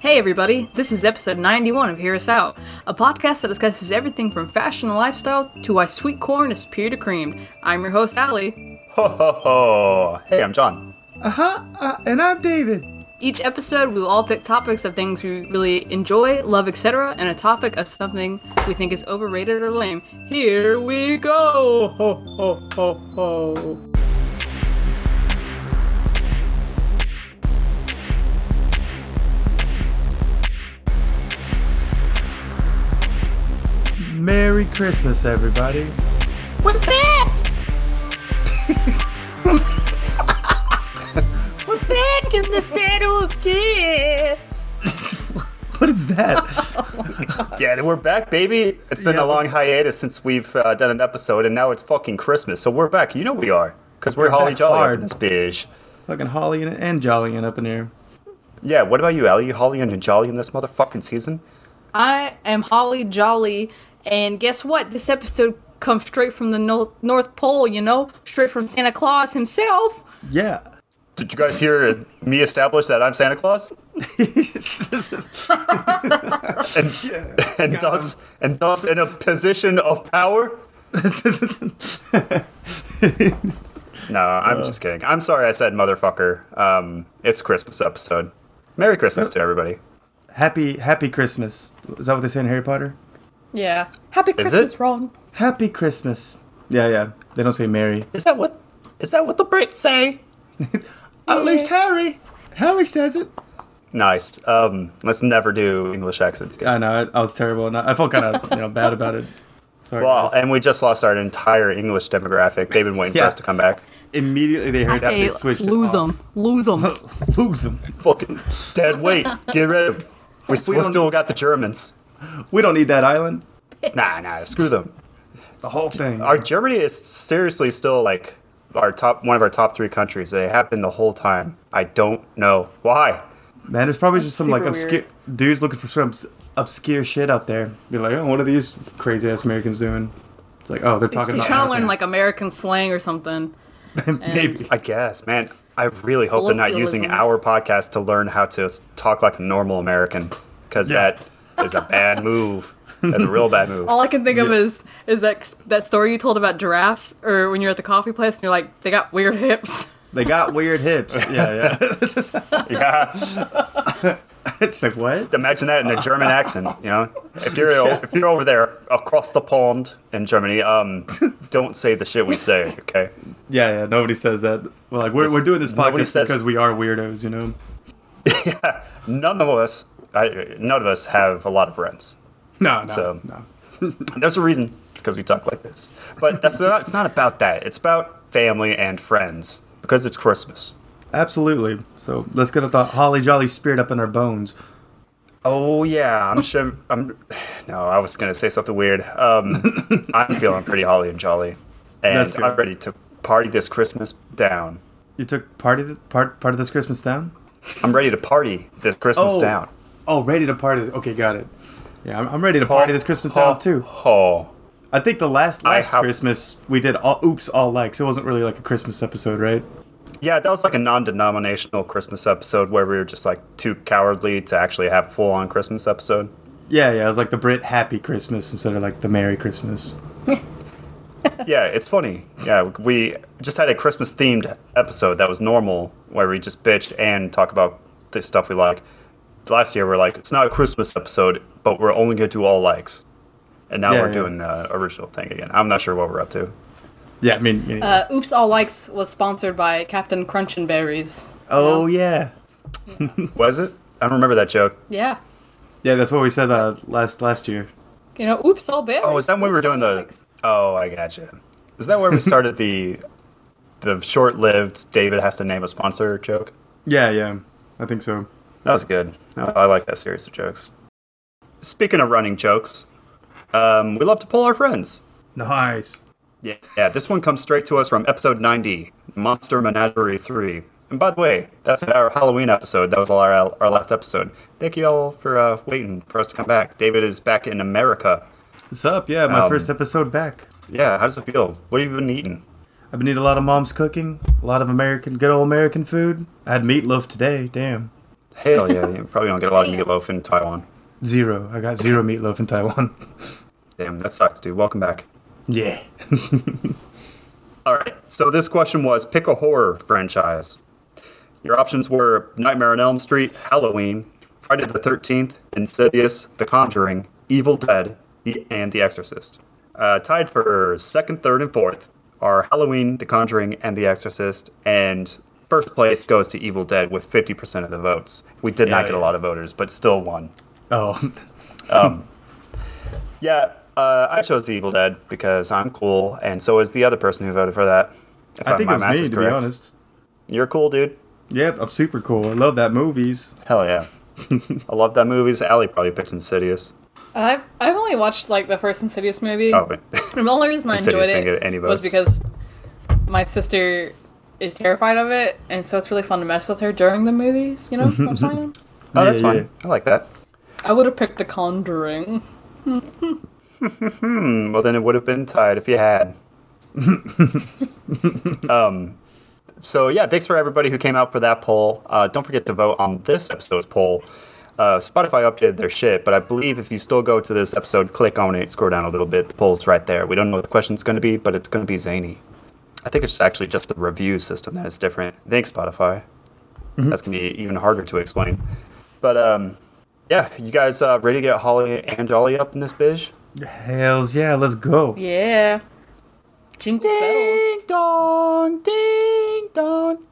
Hey everybody, this is episode 91 of Hear Us Out, a podcast that discusses everything from fashion and lifestyle to why sweet corn is superior to cream. I'm your host, Allie. Ho ho ho! Hey, I'm John. Uh-huh, uh, and I'm David. Each episode, we will all pick topics of things we really enjoy, love, etc., and a topic of something we think is overrated or lame. Here we go! Ho ho ho ho! Merry Christmas, everybody. We're back! We're back in the saddle again! What is that? Yeah, we're back, baby. It's been Yeah. a long hiatus since we've uh, done an episode, and now it's fucking Christmas, so we're back. You know we are, because we're, We're holly back jolly up hard. in this bitch. Fucking Holly and, Jolly and Jollying up in here. Yeah, what about you, Ellie? You holly and jolly in this motherfucking season? I am Holly Jolly, and guess what? This episode comes straight from the no- North Pole, you know? Straight from Santa Claus himself. Yeah. Did you guys hear me establish that I'm Santa Claus? And, and thus, and thus in a position of power? No, I'm just kidding. I'm sorry I said motherfucker. Um, it's a Christmas episode. Merry Christmas to everybody. happy Happy Christmas. Is that what they say in Harry Potter? Yeah. Happy Christmas, it? Ron. Happy Christmas. Yeah, yeah. They don't say Merry. Is that what? Is that what the Brits say? At least Harry. Harry says it. Nice. Um, let's never do English accents. again. I know. I, I was terrible. and I I felt kind of you know bad about it. Sorry. Well, guys. and we just lost our entire English demographic. They've been waiting Yeah. for us to come back. immediately they I heard that say they switched it lose them. Lose them. Lose them. Fucking dead weight. Get rid of them. We, we don't- still got the Germans. We don't need that island. Nah, nah, screw them. The whole thing. Our Germany is seriously still like our top, one of our top three countries. They have been the whole time. I don't know why. Man, there's probably just some like obscure weird. dudes looking for some obscure shit out there. Be like, oh, what are these crazy ass Americans doing? It's like, oh, they're talking He's about trying to learn like American slang or something. maybe. I guess, man. I really hope they're not using our podcast to learn how to talk like a normal American, because Yeah. that is a bad move. That's a real bad move. All I can think of is is that that story you told about giraffes, or when you're at the coffee place and you're like, they got weird hips. They got weird hips. Yeah, yeah. Yeah, it's like what? imagine that in a German accent. You know, if you're o- if you're over there across the pond in Germany, um, don't say the shit we say. Okay. Yeah, yeah. Nobody says that. We're like, we're, we're doing this podcast says- because we are weirdos, you know. Yeah. None of us, I, none of us have a lot of friends. No, no, So- no. There's a reason. It's because we talk like this. But that's not. It's not about that. It's about family and friends because it's Christmas. Absolutely. So let's get the holly jolly spirit up in our bones. Oh yeah, I'm sure. I'm. No, I was gonna say something weird. Um, I'm feeling pretty holly and jolly, and I'm ready to party this Christmas down. You took part of the, part part of this Christmas down. I'm ready to party this Christmas Oh. down. Oh, ready to party. Okay, got it. Yeah, I'm, I'm ready to party this Christmas down too. Oh, I think the last last have- Christmas we did all oops all likes. It wasn't really like a Christmas episode, right? yeah, that was like a non-denominational Christmas episode where we were just like too cowardly to actually have a full-on Christmas episode. Yeah, yeah. It was like the Brit Happy Christmas instead of like the Merry Christmas. yeah, it's funny. Yeah, we just had a Christmas themed episode that was normal, where we just bitch and talk about the stuff we like. Last year, we are like, it's not a Christmas episode, but we're only going to do all likes. And now Yeah, we're yeah. doing the original thing again. I'm not sure what we're up to. Yeah, I mean. me- Uh, Oops All Likes was sponsored by Captain Crunch and Berries. oh yeah, Was it? I don't remember that joke. Yeah. yeah. That's what we said uh, last last year. You know, Oops All Berries. Oh, is that when we were doing the? likes. Oh, I gotcha. Is that where we started the the short-lived David has to name a sponsor joke? Yeah, yeah. I think so. That was good. I like that series of jokes. Speaking of running jokes, um, we love to pull our friends. Nice. Yeah, yeah. This one comes straight to us from episode 90, Monster Menagerie 3. And by the way, that's our Halloween episode. That was our our last episode. Thank you all for uh, waiting for us to come back. David is back in America. What's up? Yeah, my Um, first episode back. Yeah, how does it feel? What have you been eating? I've been eating a lot of mom's cooking, a lot of American, good old American food. I had meatloaf today. Damn. Hell yeah, you probably don't get a lot of meatloaf in Taiwan. Zero. I got zero meatloaf in Taiwan. Damn, that sucks, dude. Welcome back. yeah. All right. So this question was pick a horror franchise. Your options were Nightmare on Elm Street, Halloween, Friday the 13th, Insidious, The Conjuring, Evil Dead, and The Exorcist. Uh, tied for second, third, and fourth are Halloween, The Conjuring, and The Exorcist. And first place goes to Evil Dead with 50% of the votes. We did not Yeah, get a lot of voters, but still won. Oh. Yeah, uh, I chose The Evil Dead because I'm cool, and so is the other person who voted for that. I think my it was me, is to be honest. You're cool, dude. Yep, I'm super cool. I love that movies. Hell yeah. I love that movies. Allie probably picked Insidious. I've I've only watched like the first Insidious movie. Oh, but And the only reason I Insidious enjoyed didn't it get any was votes. because my sister is terrified of it, and so it's really fun to mess with her during the movies. You know what I'm saying? oh, that's Yeah, fine. yeah. I like that. I would have picked The Conjuring. Hmm, well, then it would have been tied if you had. um, so yeah, thanks for everybody who came out for that poll. Uh, don't forget to vote on this episode's poll. Uh, Spotify updated their shit, but I believe if you still go to this episode, click on it, scroll down a little bit, the poll's right there. We don't know what the question's going to be, but it's going to be zany. I think it's actually just the review system that is different. Thanks, Spotify. That's going to be even harder to explain. But um, yeah, you guys uh, ready to get Holly and Jolly up in this bitch? Hells yeah, let's go. Yeah. Jingle bells. Ding dong, ding dong.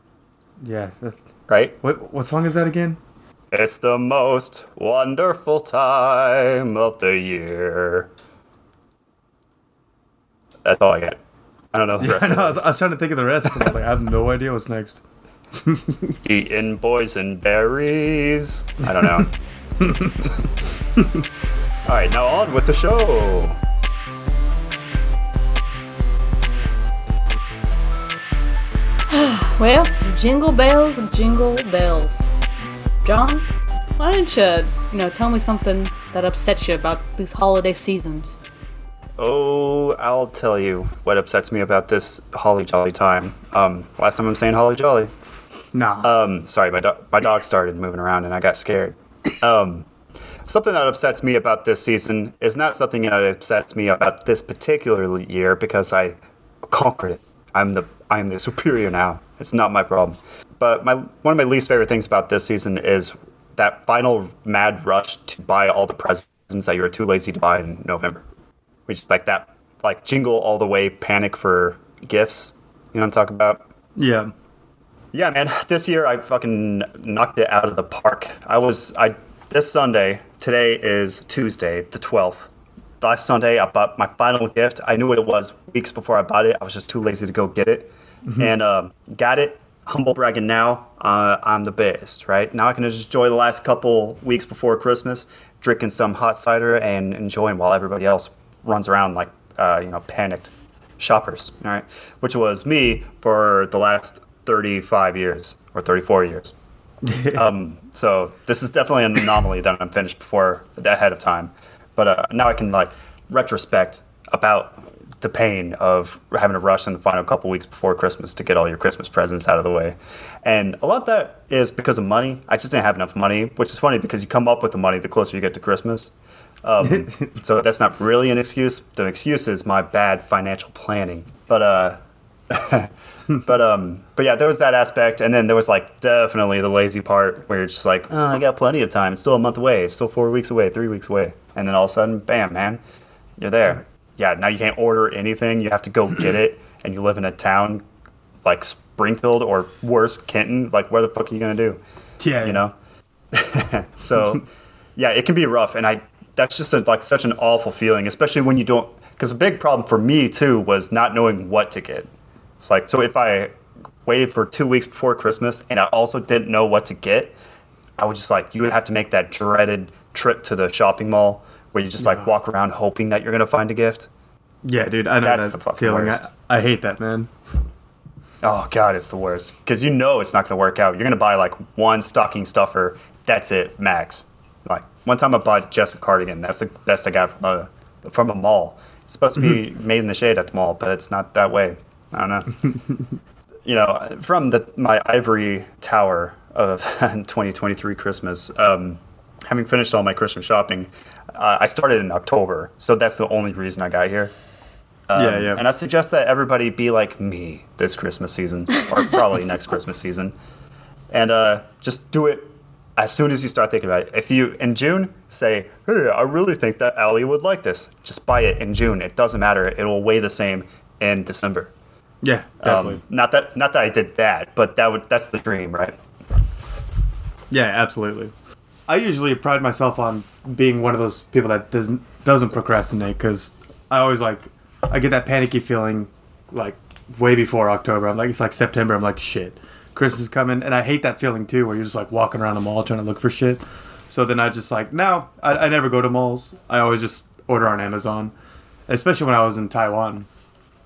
Yeah. that- Right? What what song is that again? It's the most wonderful time of the year. That's all I get. I don't know the rest I, know, I, was, I was trying to think of the rest. And I was like, I have no idea what's next. it. Eating boysenberries. I don't know. all right, now on with the show. Well, jingle bells, jingle bells. John, why don't you, you know, tell me something that upsets you about these holiday seasons? Oh, I'll tell you what upsets me about this holly jolly time. Um, last time I'm saying holly jolly. Nah. Um, sorry, my, do- my dog started moving around and I got scared. Um, something that upsets me about this season is not something that upsets me about this particular year because I conquered it. I'm the I'm the superior now. It's not my problem. But my one of my least favorite things about this season is that final mad rush to buy all the presents that you were too lazy to buy in November. Which like that like jingle all the way panic for gifts. You know what I'm talking about? yeah. Yeah, man. This year I fucking knocked it out of the park. I was I this Sunday. Today is Tuesday, the twelfth. Last Sunday I bought my final gift. I knew what it was weeks before I bought it. I was just too lazy to go get it, and um, got it. Humble bragging now. Uh, I'm the best, right? Now I can just enjoy the last couple weeks before Christmas, drinking some hot cider and enjoying while everybody else runs around like uh, you know panicked shoppers, all right? Which was me for the last 35 years or 34 years. um, so this is definitely an anomaly that I'm finished before ahead of time. But uh, now I can like retrospect about the pain of having to rush in the final couple weeks before Christmas to get all your Christmas presents out of the way. And a lot of that is because of money. I just didn't have enough money, which is funny because you come up with the money the closer you get to Christmas. Um, so that's not really an excuse. The excuse is my bad financial planning. But uh, but um, but yeah, there was that aspect, and then there was like definitely the lazy part where you're just like, oh, I got plenty of time. It's still a month away. It's still four weeks away, three weeks away, and then all of a sudden, bam, man, you're there. Yeah, now you can't order anything. You have to go get it, and you live in a town like Springfield or worse, Kenton. Like, where the fuck are you gonna do? Yeah. you know so yeah it can be rough and i that's just a, like such an awful feeling especially when you don't because a big problem for me too was not knowing what to get it's like so if i waited for two weeks before christmas and i also didn't know what to get i would just like you would have to make that dreaded trip to the shopping mall where you just like walk around hoping that you're gonna find a gift Yeah, dude. I know That's that the fucking feeling. I, worst. I hate that, man. Oh god, it's the worst because you know it's not going to work out. You're going to buy like one stocking stuffer. That's it, max. One time I bought just a cardigan. That's the best I got from a from a mall. It's supposed to be made in the shade at the mall, but it's not that way. I don't know. you know, from the my ivory tower of 2023 Christmas. Um, having finished all my Christmas shopping, uh, I started in October, so that's the only reason I got here. Um, Yeah, yeah. And I suggest that everybody be like me this Christmas season, or probably next Christmas season, and uh, just do it as soon as you start thinking about it. If you in June say, "Hey, I really think that Allie would like this," just buy it in June. It doesn't matter; it will weigh the same in December. Yeah, definitely. Um, not that not that I did that, but that would that's the dream, right? yeah, absolutely. I usually pride myself on being one of those people that doesn't doesn't procrastinate because I always like I get that panicky feeling like way before October. I'm like it's like September. I'm like shit, Christmas is coming, and I hate that feeling too, where you're just like walking around a mall trying to look for shit. So then I just like no, I, I never go to malls. I always just order on Amazon, especially when I was in Taiwan.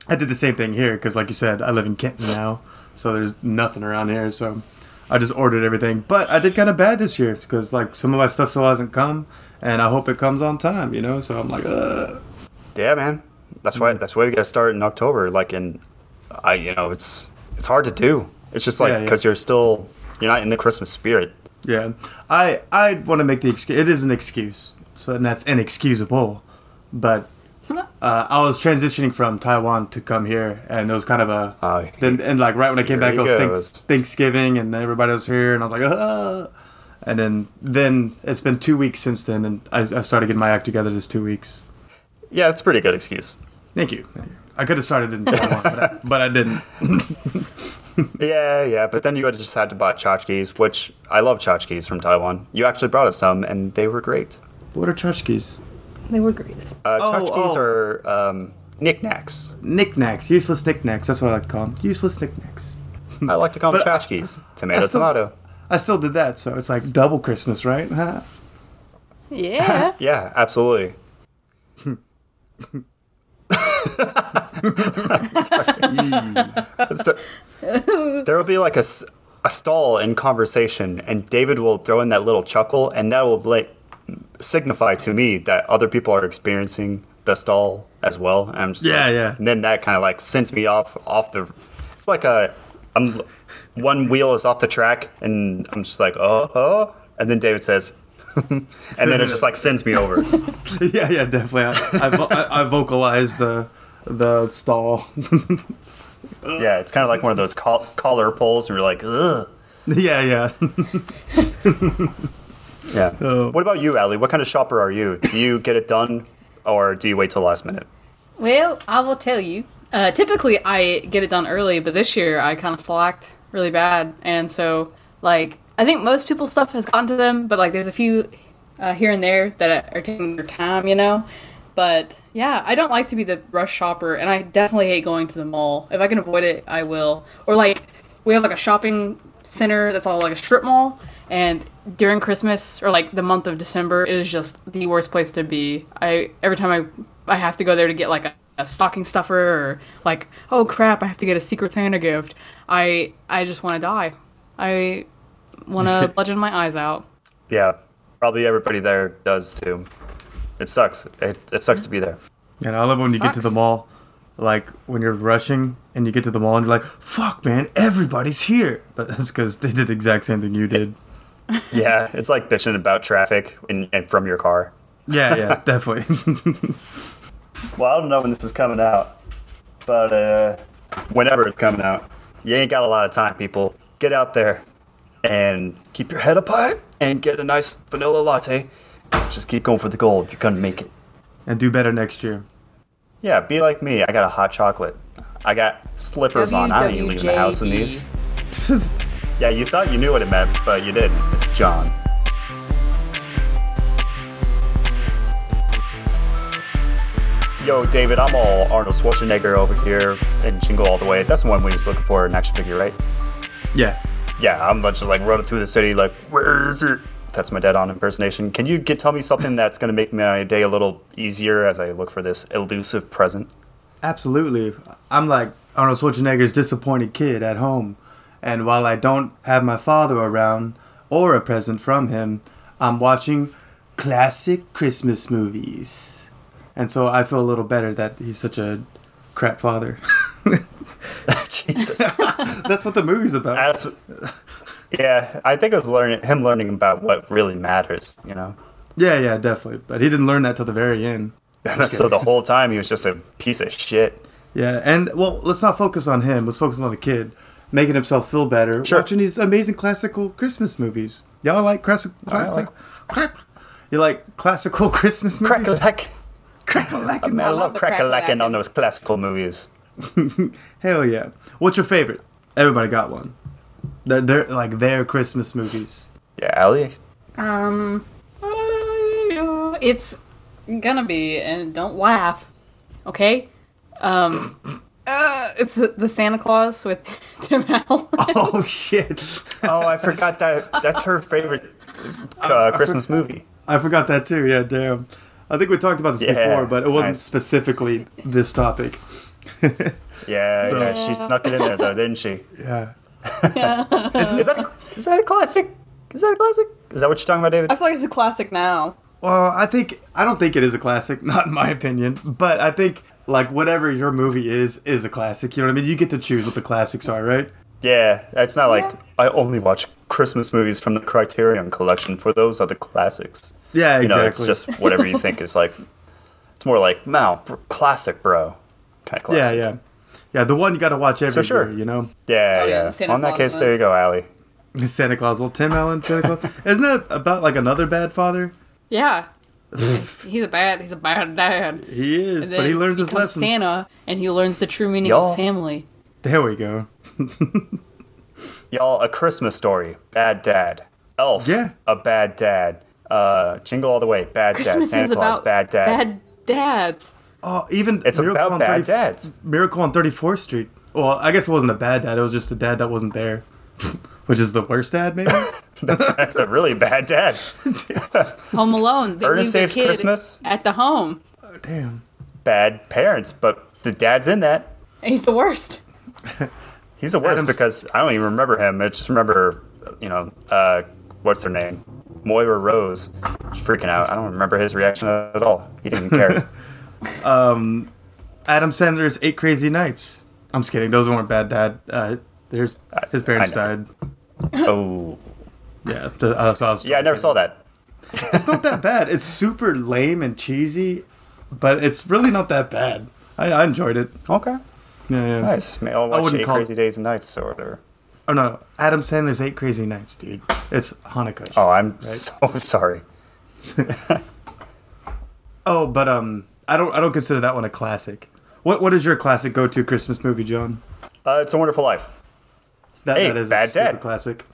I did the same thing here because, like you said, I live in Kenton now, so there's nothing around here. So I just ordered everything. But I did kind of bad this year because, like, some of my stuff still hasn't come, and I hope it comes on time. You know, so I'm like, Ugh. Yeah, man. That's why that's why we got to start in October. Like in, I you know it's it's hard to do. It's just like Yeah, yeah. because you're still you're not in the Christmas spirit. yeah. I I want to make the excuse. It is an excuse, so and that's inexcusable. But uh, I was transitioning from Taiwan to come here, and it was kind of a Oh, then and like right when I came back, it was goes. Thanksgiving, and everybody was here, and I was like, ah. And then then it's been two weeks since then, and I, I started getting my act together this two weeks. Yeah, it's a pretty good excuse. Thank you. Thank you. I could have started in Taiwan, but I, but I didn't. Yeah, yeah, but then you had just had to buy tchotchkes, which I love tchotchkes from Taiwan. You actually brought us some, and they were great. What are tchotchkes? They were great. Uh, Oh, tchotchkes oh. are um, knickknacks. Knickknacks, useless knickknacks. That's what I like to call them. Useless knickknacks. I like to call them But I- tchotchkes. Tomato, I still- tomato. I still did that, so it's like double Christmas, right? Yeah. Yeah, absolutely. So, there will be like a, a stall in conversation, and David will throw in that little chuckle, and that will like signify to me that other people are experiencing the stall as well. And I'm just Yeah, like- yeah. And then that kind of like sends me off off the. It's like a, I'm one wheel is off the track, and I'm just like oh oh, and then David says. And then it just like sends me over. yeah, yeah, definitely. I, I, vo- I, I vocalized the the stall. Yeah, it's kind of like one of those col- collar poles, and you're like, ugh. yeah, yeah. Yeah. Oh. What about you, Allie? What kind of shopper are you? Do you get it done, or do you wait till last minute? Well, I will tell you. Uh, typically, I get it done early, but this year I kind of slacked really bad, and so like I think most people's stuff has gotten to them, but like there's a few uh, here and there that are taking their time, you know. But yeah, I don't like to be the rush shopper, and I definitely hate going to the mall. If I can avoid it, I will. Or like we have like a shopping center that's all like a strip mall, and during Christmas or like the month of December, it is just the worst place to be. I every time I I have to go there to get like a, a stocking stuffer or like oh crap, I have to get a Secret Santa gift. I I just want to die. I want to bludgeon my eyes out. Yeah, probably everybody there does too. It sucks. It, it sucks to be there. And I love when you get to the mall, like when you're rushing and you get to the mall and you're like, "Fuck, man, everybody's here." But that's because they did the exact same thing you did. Yeah, it's like bitching about traffic in, in, from your car. Yeah, yeah, definitely. Well, I don't know when this is coming out, but uh, whenever it's coming out, you ain't got a lot of time, people. Get out there and keep your head up high and get a nice vanilla latte. Just keep going for the gold. You're gonna make it. and do better next year. Yeah, be like me. I got a hot chocolate. I got slippers on. I ain't leaving the house in these. Yeah, you thought you knew what it meant, but you didn't. It's John. Yo, David, I'm all Arnold Schwarzenegger over here in Jingle All the Way. That's the one we was looking for an action figure, right? Yeah. Yeah, I'm just like running through the city, like, where is it? That's my dead on impersonation. Can you get tell me something that's gonna make my day a little easier as I look for this elusive present? Absolutely. I'm like Arnold Schwarzenegger's disappointed kid at home. And while I don't have my father around or a present from him, I'm watching classic Christmas movies. And so I feel a little better that he's such a crap father. Jesus. That's what the movie's about. That's Yeah, I think it was learning him learning about what really matters. You know. Yeah, yeah, definitely. But he didn't learn that till the very end. so the whole time he was just a piece of shit. Yeah, and well, let's not focus on him. Let's focus on the kid making himself feel better, Sure. watching these amazing classical Christmas movies. Y'all like classic? I like- you like classical Christmas movies? Crack-a-lack. Crack-a-lack. I love love the crack-a-lacking on those classical movies. Hell yeah! What's your favorite? Everybody got one. They're, they're like their Christmas movies. Yeah, Ali. Um, uh, it's gonna be, and don't laugh, okay? Um, uh, it's the the Santa Claus with Tim Allen. Oh shit! Oh, I forgot that. That's her favorite uh, Christmas movie. I forgot that too. Yeah, damn. I think we talked about this Yeah, before, but it wasn't nice. specifically this topic. Yeah, So- yeah, she snuck it in there though, didn't she? Yeah. Is that a, is that a classic? Is that a classic? Is that what you're talking about, David? I feel like it's a classic now. Well, I think I don't think it is a classic, not in my opinion, but I think like whatever your movie is is a classic. You know what I mean? You get to choose what the classics are, right? Yeah, it's not like Yeah. I only watch Christmas movies from the Criterion Collection. For those are the classics. Yeah, You know, exactly. it's just whatever you think is like. It's more like, no, br- classic, bro. Kind of yeah, classic. yeah, yeah. yeah. The one you got to watch every So sure. year. You know, Yeah, Oh, yeah, yeah. On that case, one. there you go, Ali. Santa Claus. Well, Tim Allen, Santa Claus. Isn't that about like another bad father? Yeah. he's a bad, he's a bad dad. He is, but he then learns his becomes lesson. Santa, and he learns the true meaning Y'all- of family. There we go. Y'all, a Christmas story, bad dad. Elf, Yeah. a bad dad. Uh, Jingle All the Way, bad Christmas dad. Santa is Claus, about bad dad. bad dads. Oh, even It's Miracle about on bad 30 dads. Miracle on 34th Street. Well, I guess it wasn't a bad dad. It was just a dad that wasn't there, which is the worst dad, maybe. That's, that's a really bad dad. Home Alone. They Ernest leave Saves the kid Christmas. at the home. oh, damn. Bad parents, but the dad's in that. He's the worst. He's the worst Adam's- because I don't even remember him. I just remember, you know, uh, what's her name? Moira Rose. Freaking out. I don't remember his reaction at all. He didn't care. Adam Sandler's Eight Crazy Nights. I'm just kidding. Those weren't bad dad. Uh, there's his parents I died. oh. Yeah. The, uh, so I was Yeah, I never saw that. It's not that bad. It's super lame and cheesy, but it's really not that bad. I, I enjoyed it. Okay. Yeah, yeah. Nice. Maybe I'll watch wouldn't Eight call- Crazy Days and Nights or whatever. Oh no, Adam Sandler's Eight Crazy Nights, dude. It's Hanukkah. Oh, I'm so sorry. Oh, but um, I don't I don't consider that one a classic. What what is your classic go to Christmas movie, John? Uh, it's a Wonderful Life. That, Hey, that is Bad a super Dad. classic.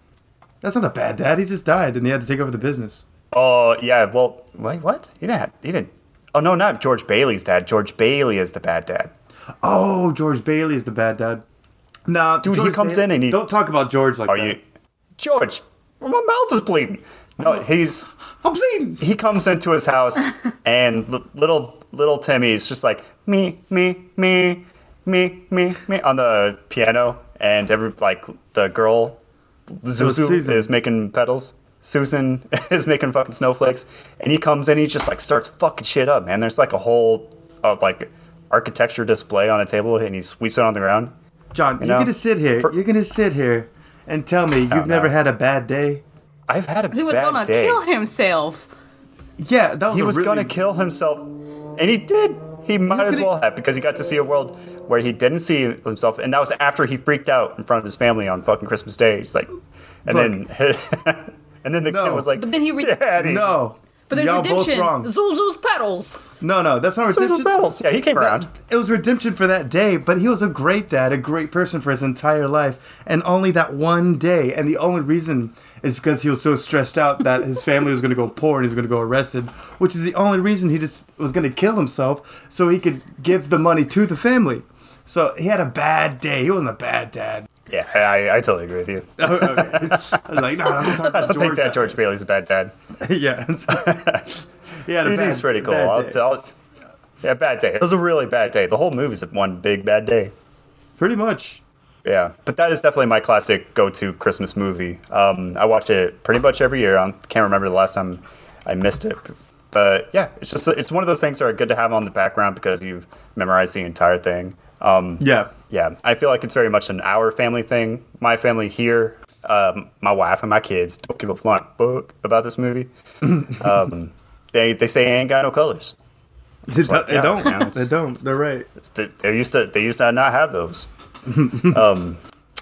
That's not a bad dad. He just died and he had to take over the business. Oh yeah. Well, wait, what? He didn't. Have, he didn't. Oh no, not George Bailey's dad. George Bailey is the bad dad. Oh, George Bailey is the bad dad. Nah, Dude, he comes Bailey- in and he- don't talk about George like Are that. you, George? My mouth is bleeding. No, he's I'm bleeding. he comes into his house and l- little little Timmy's just like me me me me me me on the piano and every like the girl Zuzu is making petals. Susan is making fucking snowflakes, and he comes in. He just like starts fucking shit up, man. There's like a whole uh, like architecture display on a table, and he sweeps it on the ground. John, You you're know, gonna sit here. for- you're gonna sit here and tell me you've no. never had a bad day. I've had a bad day. He was gonna day. kill himself. Yeah, that was he a was really, gonna kill himself, and he did. He might was as gonna- well have because he got to see a world where he didn't see himself, and that was after he freaked out in front of his family on fucking Christmas Day. He's like, and then and then the No. kid was like, But then he re- Daddy, No, But there's y'all both redemption. wrong. Zuzu's petals. No, no, that's not So redemption. those bells. Yeah, he came around. It was redemption for that day, but he was a great dad, a great person for his entire life, and only that one day. And the only reason is because he was so stressed out that his family was going to go poor and he was going to go arrested, which is the only reason he just was going to kill himself so he could give the money to the family. So he had a bad day. He wasn't a bad dad. Yeah, I, I totally agree with you. okay. I was like, no, I'm not talking about I George. think that George Bailey's a bad dad. yeah. yeah, He's, bad, he's pretty cool. I'll tell. Yeah, bad day. It was a really bad day. The whole movie's one big bad day. Pretty much. Yeah, but that is definitely my classic go-to Christmas movie. Um, I watch it pretty much every year. I can't remember the last time I missed it, but yeah, it's just it's one of those things that are good to have on the background because you've memorized the entire thing. Um, Yeah. yeah, I feel like it's very much an our family thing. My family here, um, my wife and my kids don't give a flying fuck about this movie. um, they they say ain't got no colors. They, don't- they yeah, don't. man, they don't. They're right. It's the- They used to they used to not have those. um,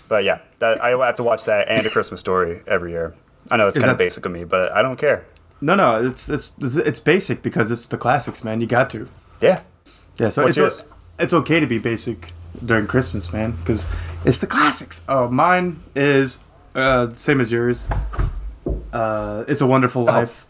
but yeah, that, I have to watch that and A Christmas Story every year. I know it's kind of basic of me, but I don't care. No, no, it's it's it's, it's basic because it's the classics, man. You got to. Yeah, Yeah, so What's it's yours? It's okay to be basic during Christmas, man, because it's the classics. Oh, mine is uh, same as yours. Uh, it's a Wonderful Life,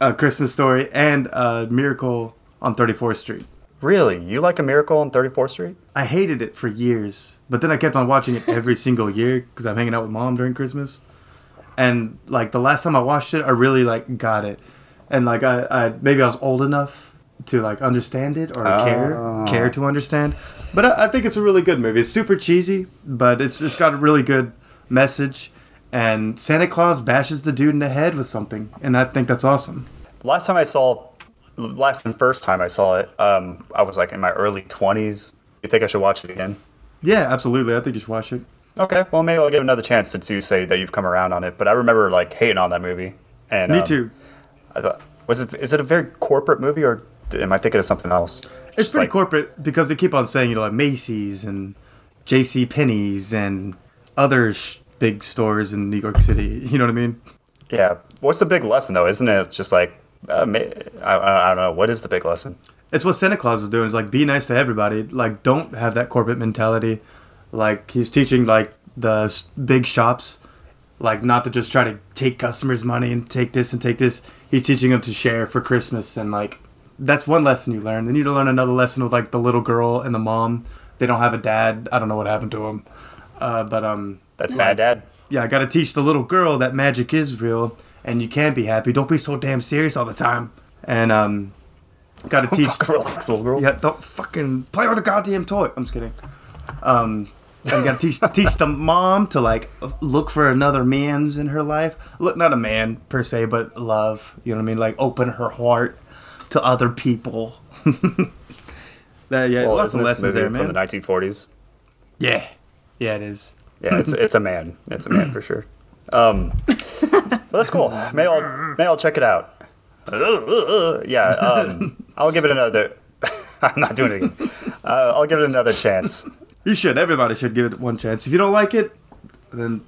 a Christmas Story, and a Miracle on Thirty Fourth Street. really, you like A Miracle on 34th Street? I hated it for years, but then I kept on watching it every single year because I'm hanging out with mom during Christmas. And like the last time I watched it, I really like got it, and like I, I maybe I was old enough to like understand it or care care to understand. But I, I think it's a really good movie. It's super cheesy, but it's it's got a really good message. And Santa Claus bashes the dude in the head with something, and I think that's awesome. Last time I saw, last and first time I saw it, um, I was like in my early 20s. You think I should watch it again? Yeah, absolutely. I think you should watch it. Okay, well maybe I'll give it another chance since you say that you've come around on it. But I remember like hating on that movie. And Me um, too. I thought, was it is it a very corporate movie or am I thinking of something else? It's pretty like- corporate because they keep on saying, you know, like Macy's and J.C. Penney's and other sh- big stores in New York City. You know what I mean? Yeah. What's the big lesson though? Isn't it just like uh, I I don't know. What is the big lesson? It's what Santa Claus is doing. Is like be nice to everybody. Like don't have that corporate mentality. Like he's teaching like the big shops, like not to just try to take customers' money and take this and take this. He's teaching them to share for Christmas and like that's one lesson you learn. Then you need to learn another lesson with like the little girl and the mom. They don't have a dad. I don't know what happened to him. Uh, but um, That's bad, Dad. yeah, I got to teach the little girl that magic is real and you can be happy. Don't be so damn serious all the time. And um, got to teach. Fuck, relax, little girl. yeah, don't fucking play with a goddamn toy. I'm just kidding. Um, and got to teach teach the mom to like look for another man's in her life. Look, not a man per se, but love. You know what I mean? Like open her heart to other people. that, yeah, Well, lots of lessons movie there, from the 1940s? yeah, yeah, it is. Yeah, it's it's a man. It's a man for sure. Um, but that's cool. Maybe I'll maybe I'll check it out. Yeah, um, I'll give it another. I'm not doing it again. Uh, I'll give it another chance. You should. Everybody should give it one chance. If you don't like it, then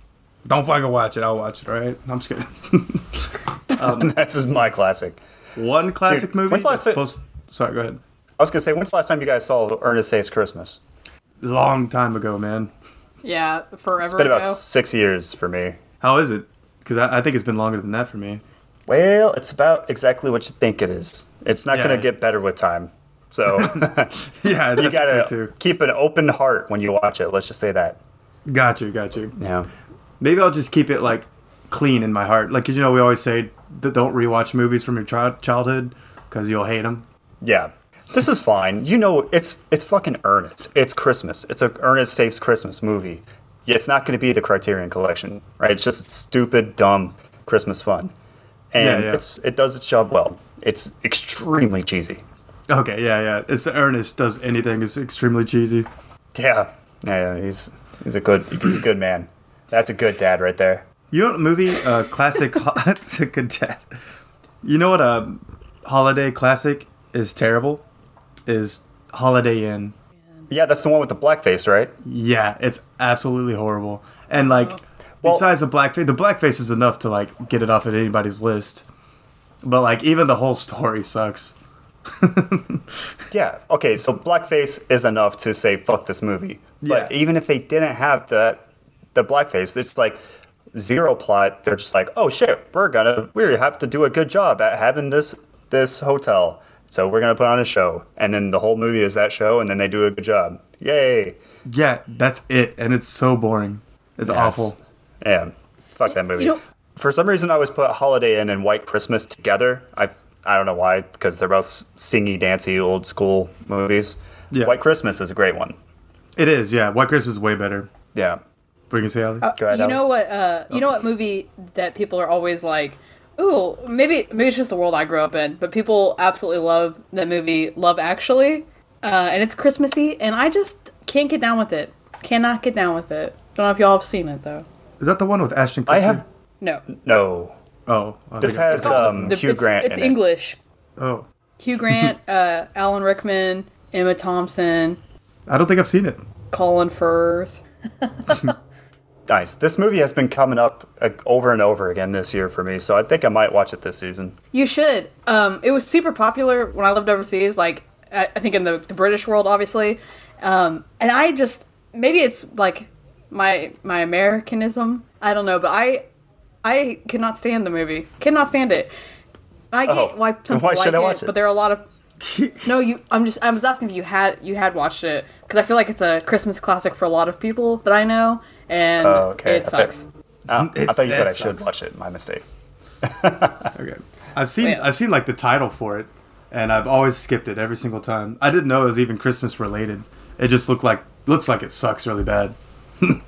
don't fucking watch it. I'll watch it. All right. I'm just kidding. That's just my classic. One classic Dude, movie. when's last that's ti- supposed- Sorry, go ahead. I was gonna say, when's the last time you guys saw Ernest Saves Christmas? Long time ago, man. Yeah, forever It's been ago. about six years for me. How is it? Because I, I think it's been longer than that for me. Well, it's about exactly what you think it is. It's not Yeah. gonna get better with time. So Yeah, you gotta too. keep an open heart when you watch it. Let's just say that. Got you, got you. Yeah. Maybe I'll just keep it like clean in my heart. Like you know, we always say that don't rewatch movies from your child childhood because you'll hate them. Yeah. This is fine. You know, it's it's fucking Ernest. It's Christmas. It's a Ernest Saves Christmas movie. It's not going to be the Criterion Collection, right? It's just stupid, dumb Christmas fun, and Yeah, yeah. it's it does its job well. It's extremely cheesy. Okay, yeah, yeah. It's Ernest does anything. It's extremely cheesy. Yeah, yeah. yeah, He's he's a good he's a good man. That's a good dad right there. You know what movie? Uh, classic. it's a good. You know what? A holiday classic is terrible. Is Holiday Inn. Yeah, that's the one with the blackface, right? Yeah, it's absolutely horrible. And like, Well- besides the blackface, the blackface is enough to like get it off of anybody's list. But like, even the whole story sucks. Yeah. Okay. So blackface is enough to say fuck this movie. But Yeah. even if they didn't have the the blackface, it's like zero plot. They're just like, oh shit, we're gonna we have to do a good job at having this this hotel. So we're gonna put on a show, and then the whole movie is that show, and then they do a good job. Yay! Yeah, that's it, and it's so boring. It's awful. Yeah. Fuck that movie. you know- For some reason, I always put Holiday Inn and White Christmas together. I I don't know why, because they're both singy, dancy, old school movies. Yeah. White Christmas is a great one. It is. Yeah, White Christmas is way better. Yeah. What are you gonna say, Ali? Go ahead, you Ally. know what? Uh, you know what movie that people are always like, "Ooh, maybe maybe it's just the world I grew up in," but people absolutely love that movie, Love Actually, uh, and it's Christmassy, and I just can't get down with it. Cannot get down with it. Don't know if y'all have seen it though. Is that the one with Ashton Kutcher? I have No. no. Oh, I This think I- has um, The- Hugh it's, Grant. It's in it. English. Oh, Hugh Grant, uh, Alan Rickman, Emma Thompson, I don't think I've seen it. Colin Firth. Nice. This movie has been coming up uh, over and over again this year for me, so I think I might watch it this season. You should. Um, it was super popular when I lived overseas. Like I, I think in the, the British world, obviously. Um, and I just maybe it's like my my Americanism. I don't know, but I I cannot stand the movie. Cannot stand it. I get Oh, why some why people should like I watch it? but there are a lot of. no, you. I'm just. I was asking if you had you had watched it because I feel like it's a Christmas classic for a lot of people that I know, and Oh, okay. it I thought- sucks. Oh, I thought you said that I should sucks. watch it. My mistake. Okay. I've seen Yeah. I've seen like the title for it, and I've always skipped it every single time. I didn't know it was even Christmas related. It just looked like looks like it sucks really bad.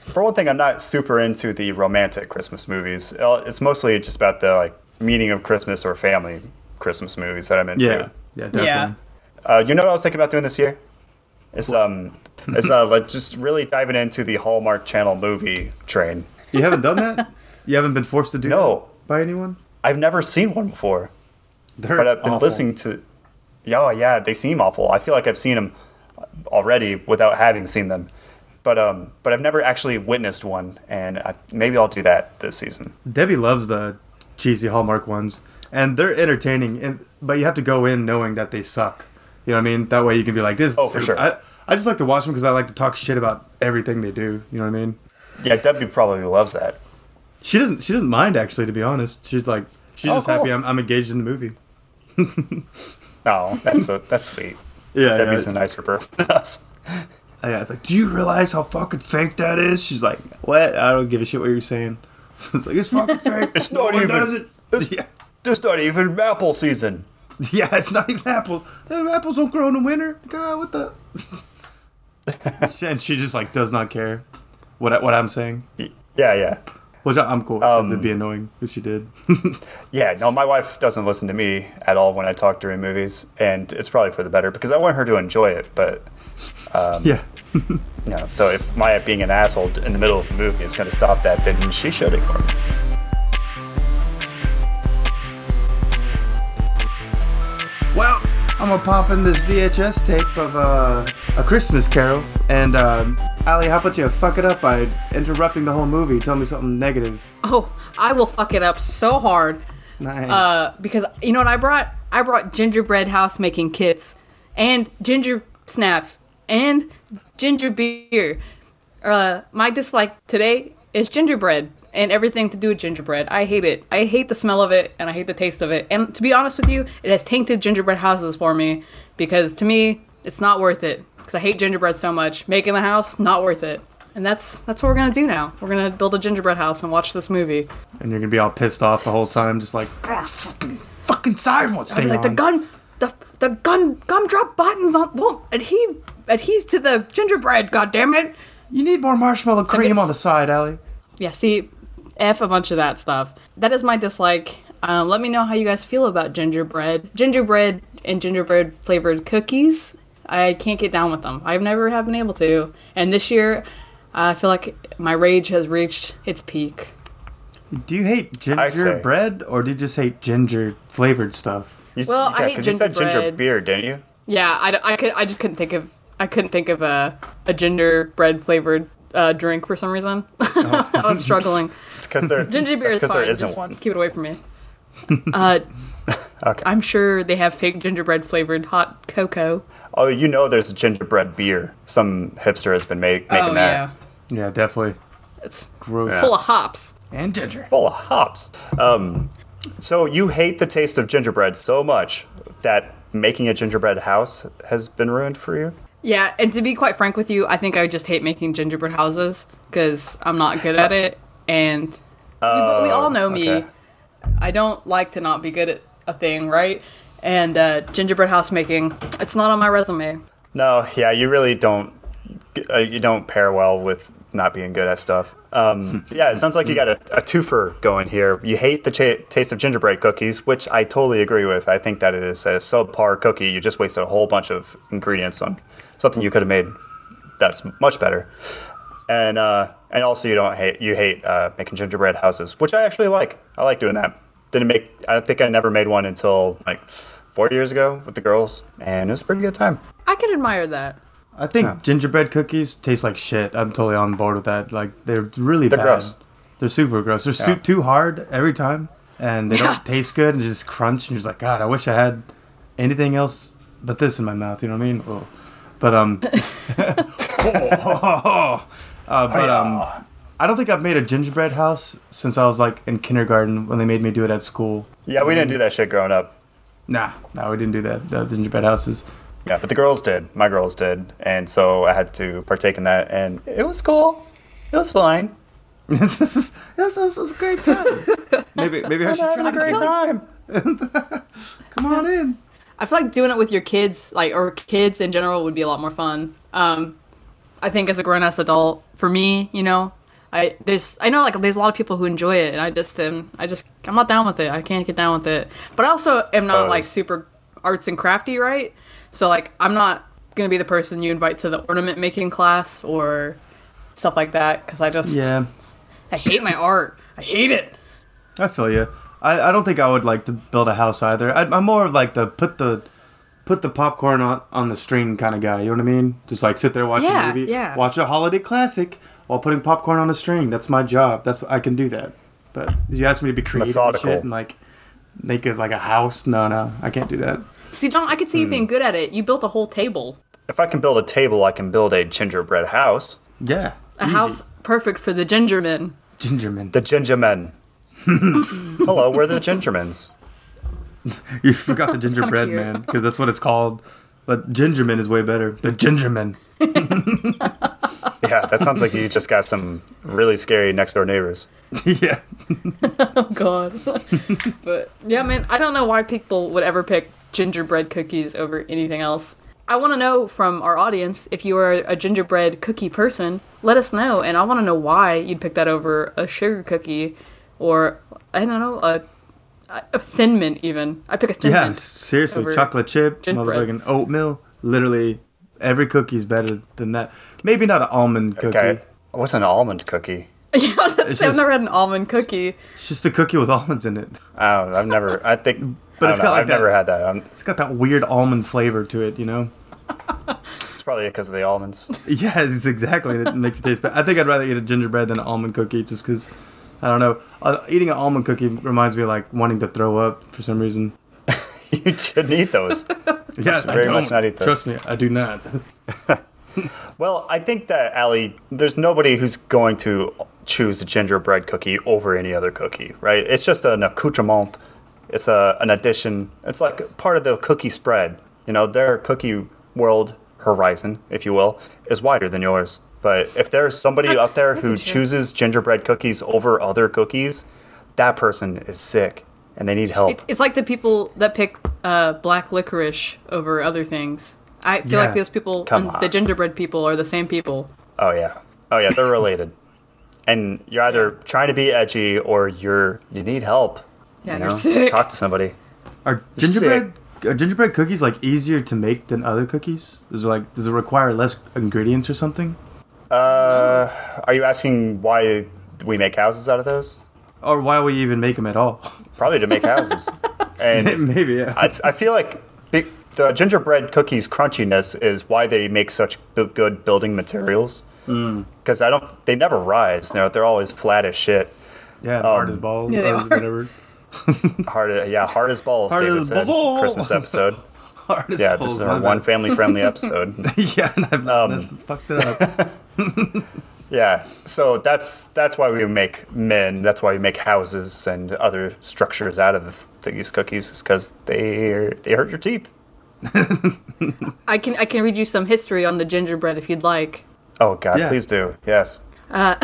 For one thing, I'm not super into the romantic Christmas movies. Uh, It's mostly just about the like meaning of Christmas or family Christmas movies that I'm into. Yeah, yeah, definitely. Yeah. Uh, you know what I was thinking about doing this year? It's um, it's uh, like just really diving into the Hallmark Channel movie train. You haven't done that? You haven't been forced to do No. that by anyone? I've never seen one before, They're but I've been awful. listening to. Yeah, oh, yeah, they seem awful. I feel like I've seen them already without having seen them, but um, but I've never actually witnessed one, and I, maybe I'll do that this season. Debbie loves the cheesy Hallmark ones, and they're entertaining. And but you have to go in knowing that they suck. You know what I mean? That way you can be like, "This." Is Oh, for sure. I, I just like to watch them because I like to talk shit about everything they do. You know what I mean? Yeah, Debbie probably loves that. She doesn't. She doesn't mind actually. To be honest, she's like, she's Oh, just happy. I'm, I'm engaged in the movie. Oh, that's so, that's sweet. Yeah, Debbie's yeah. a nicer person than us. Oh, yeah. It's like, do you realize how fucking fake that is? She's like, what? I don't give a shit what you're saying. it's like it's fucking fake. It's No not even- does it. it's- Yeah. It's not even apple season. Yeah, it's not even apples. Them apples don't grow in the winter. God, what the? and she just like does not care what I- what I'm saying, Yeah, yeah. which I- I'm cool. 'cause it'd be um, annoying if she did. Yeah, no, my wife doesn't listen to me at all when I talk during movies, and it's probably for the better because I want her to enjoy it. But um, yeah, you know, so if my being an asshole in the middle of the movie is going to stop that, then she should ignore me. I'm gonna pop in this VHS tape of uh, a Christmas Carol, and um, Ali, how about you fuck it up by interrupting the whole movie? Tell me something negative. Oh, I will fuck it up so hard. Nice. Uh, because you know what I brought? I brought gingerbread house making kits, and ginger snaps, and ginger beer. Uh, my dislike today is gingerbread and everything to do with gingerbread. I hate it. I hate the smell of it, and I hate the taste of it. And to be honest with you, it has tainted gingerbread houses for me because to me, it's not worth it. Because I hate gingerbread so much. Making the house, not worth it. And that's that's what we're gonna do now. We're gonna build a gingerbread house and watch this movie. and you're gonna be all pissed off the whole time, just like "Ah, fucking, fucking side won't stay like the on." gun the the gun gumdrop buttons on won't adhere adheres to the gingerbread god damn it You need more marshmallow cream on the side, Ali. yeah see f a bunch of that stuff. That is my dislike. Um, let me know how you guys feel about gingerbread. Gingerbread and gingerbread flavored cookies i can't get down with them. I've never have been able to. And this year i feel like my rage has reached its peak. Do you hate gingerbread, or do you just hate ginger flavored stuff? You, s- Well, I yeah, hate 'cause you said ginger beer, didn't you? yeah i, d- I could i just couldn't think of i couldn't think of a, a gingerbread flavored uh, drink for some reason. I was struggling It's because there. Ginger beer that's is 'cause fine. there isn't Just one. keep it away from me. Uh, Okay. I'm sure they have fake gingerbread flavored hot cocoa. Oh, you know, there's a gingerbread beer. Some hipster has been make, making oh that. yeah, Yeah, definitely. it's Gross. full of hops. And ginger. full of hops. Um, so you hate the taste of gingerbread so much that making a gingerbread house has been ruined for you. Yeah, and to be quite frank with you, I think I just hate making gingerbread houses because I'm not good at it, and we, but we all know me. okay. I don't like to not be good at a thing, right? And uh, gingerbread house making, it's not on my resume. No, yeah, you really don't. Uh, you don't pair well with not being good at stuff. Um, yeah, it sounds like you got a, a twofer going here. You hate the cha- taste of gingerbread cookies, which I totally agree with. I think that it is a subpar cookie. You just wasted a whole bunch of ingredients on something you could have made that's much better. And uh, and also you don't hate you hate uh, making gingerbread houses, which I actually like. I like doing that. Didn't make. I think I never made one until like four years ago with the girls, and it was a pretty good time. I can admire that. I think gingerbread cookies taste like shit. I'm totally on board with that. Like they're really They're bad. gross. They're super gross. They're Yeah. soup too hard every time, and they Yeah. don't taste good. And just crunch, and you're just like, God, I wish I had anything else but this in my mouth. You know what I mean? Oh. But um, uh, but um, I don't think I've made a gingerbread house since I was like in kindergarten when they made me do it at school. Yeah, we didn't do that shit growing up. Nah, no, we didn't do that. The gingerbread houses. Yeah, but the girls did. My girls did, and so I had to partake in that, and it was cool. It was fine. This is, this is a great time. maybe maybe I I'm should having try a great time. Come on in. I feel like doing it with your kids, like or kids in general, would be a lot more fun. Um, I think as a grown ass adult, for me, you know, I there's I know like there's a lot of people who enjoy it, and I just am I just I'm not down with it. I can't get down with it. But I also am not like super arts and crafty, right? So like I'm not gonna be the person you invite to the ornament making class or stuff like that because I just Yeah, I hate my art. I hate it. I feel you. I, I don't think I would like to build a house either. I, I'm more of like the put the put the popcorn on, on the string kind of guy. You know what I mean? Just like sit there watching Yeah, a movie, yeah. watch a holiday classic while putting popcorn on a string. That's my job. That's I can do that. But you ask me to be creative and shit and like make it like a house. No, no, I can't do that. See, John, I could see you hmm. being good at it. You built a whole table, If I can build a table, I can build a gingerbread house. Yeah, a easy. house perfect for the gingermen. Gingermen. The Gingermen. Hello, we're the Gingermans. You forgot the gingerbread man because that's what it's called. But gingerman is way better. The gingerman. Yeah, that sounds like you just got some really scary next door neighbors. yeah. Oh God. but yeah, man, I don't know why people would ever pick gingerbread cookies over anything else. I want to know from our audience if you are a gingerbread cookie person. Let us know, and I want to know why you'd pick that over a sugar cookie, or I don't know, a, a thin mint. Even I pick a thin Yeah, mint. Yeah, seriously, chocolate chip, gingerbread. motherfucking oatmeal. Literally, every cookie is better than that. Maybe not an almond cookie. Okay. What's an almond cookie? yeah, I was about to It's say, I've never had an almond cookie. It's just a cookie with almonds in it. I don't. I've never. I think. But I it's don't know, got like I've never had that. Um It's got that weird almond flavor to it, you know? it's probably because of the almonds. Yeah, it's exactly. It makes it taste But I think I'd rather eat a gingerbread than an almond cookie just because, I don't know. Uh, eating an almond cookie reminds me of like wanting to throw up for some reason. you shouldn't eat those. Yeah, I very don't. much not eat those. Trust me, I do not. Well, I think that Allie, there's nobody who's going to choose a gingerbread cookie over any other cookie, right? It's just an accoutrement. It's a an addition. It's like part of the cookie spread. You know, their cookie world horizon, if you will, is wider than yours. But if there's somebody out there who chooses gingerbread cookies over other cookies, that person is sick and they need help. It's, it's like the people that pick uh, black licorice over other things. I feel Yeah. like those people, Come the gingerbread people, are the same people. Oh yeah. Oh yeah, they're related. and you're either trying to be edgy or you're you need help. Yeah, you you're sick. Just talk to somebody. Are gingerbread are gingerbread cookies like easier to make than other cookies? Does it like does it require less ingredients or something? Uh, are you asking why we make houses out of those? Or why we even make them at all? Probably to make houses. and Maybe yeah. I, I feel like big, the gingerbread cookies crunchiness is why they make such bu- good building materials. Mm. Because I don't, they never rise. They're, they're always flat as shit. yeah, hard um, as balls Yeah, they or are. whatever. Hard, as- yeah, hard as balls. Hard David as said. balls. Christmas episode. Hard as Yeah, balls, this is my our bad. one family-friendly episode. yeah, and I've Um, messed- fucked it up. Yeah, so that's that's why we make men. That's why we make houses and other structures out of the, these cookies, is because they they hurt your teeth. I can I can read you some history on the gingerbread if you'd like. Oh God, Yeah. please do. Yes. All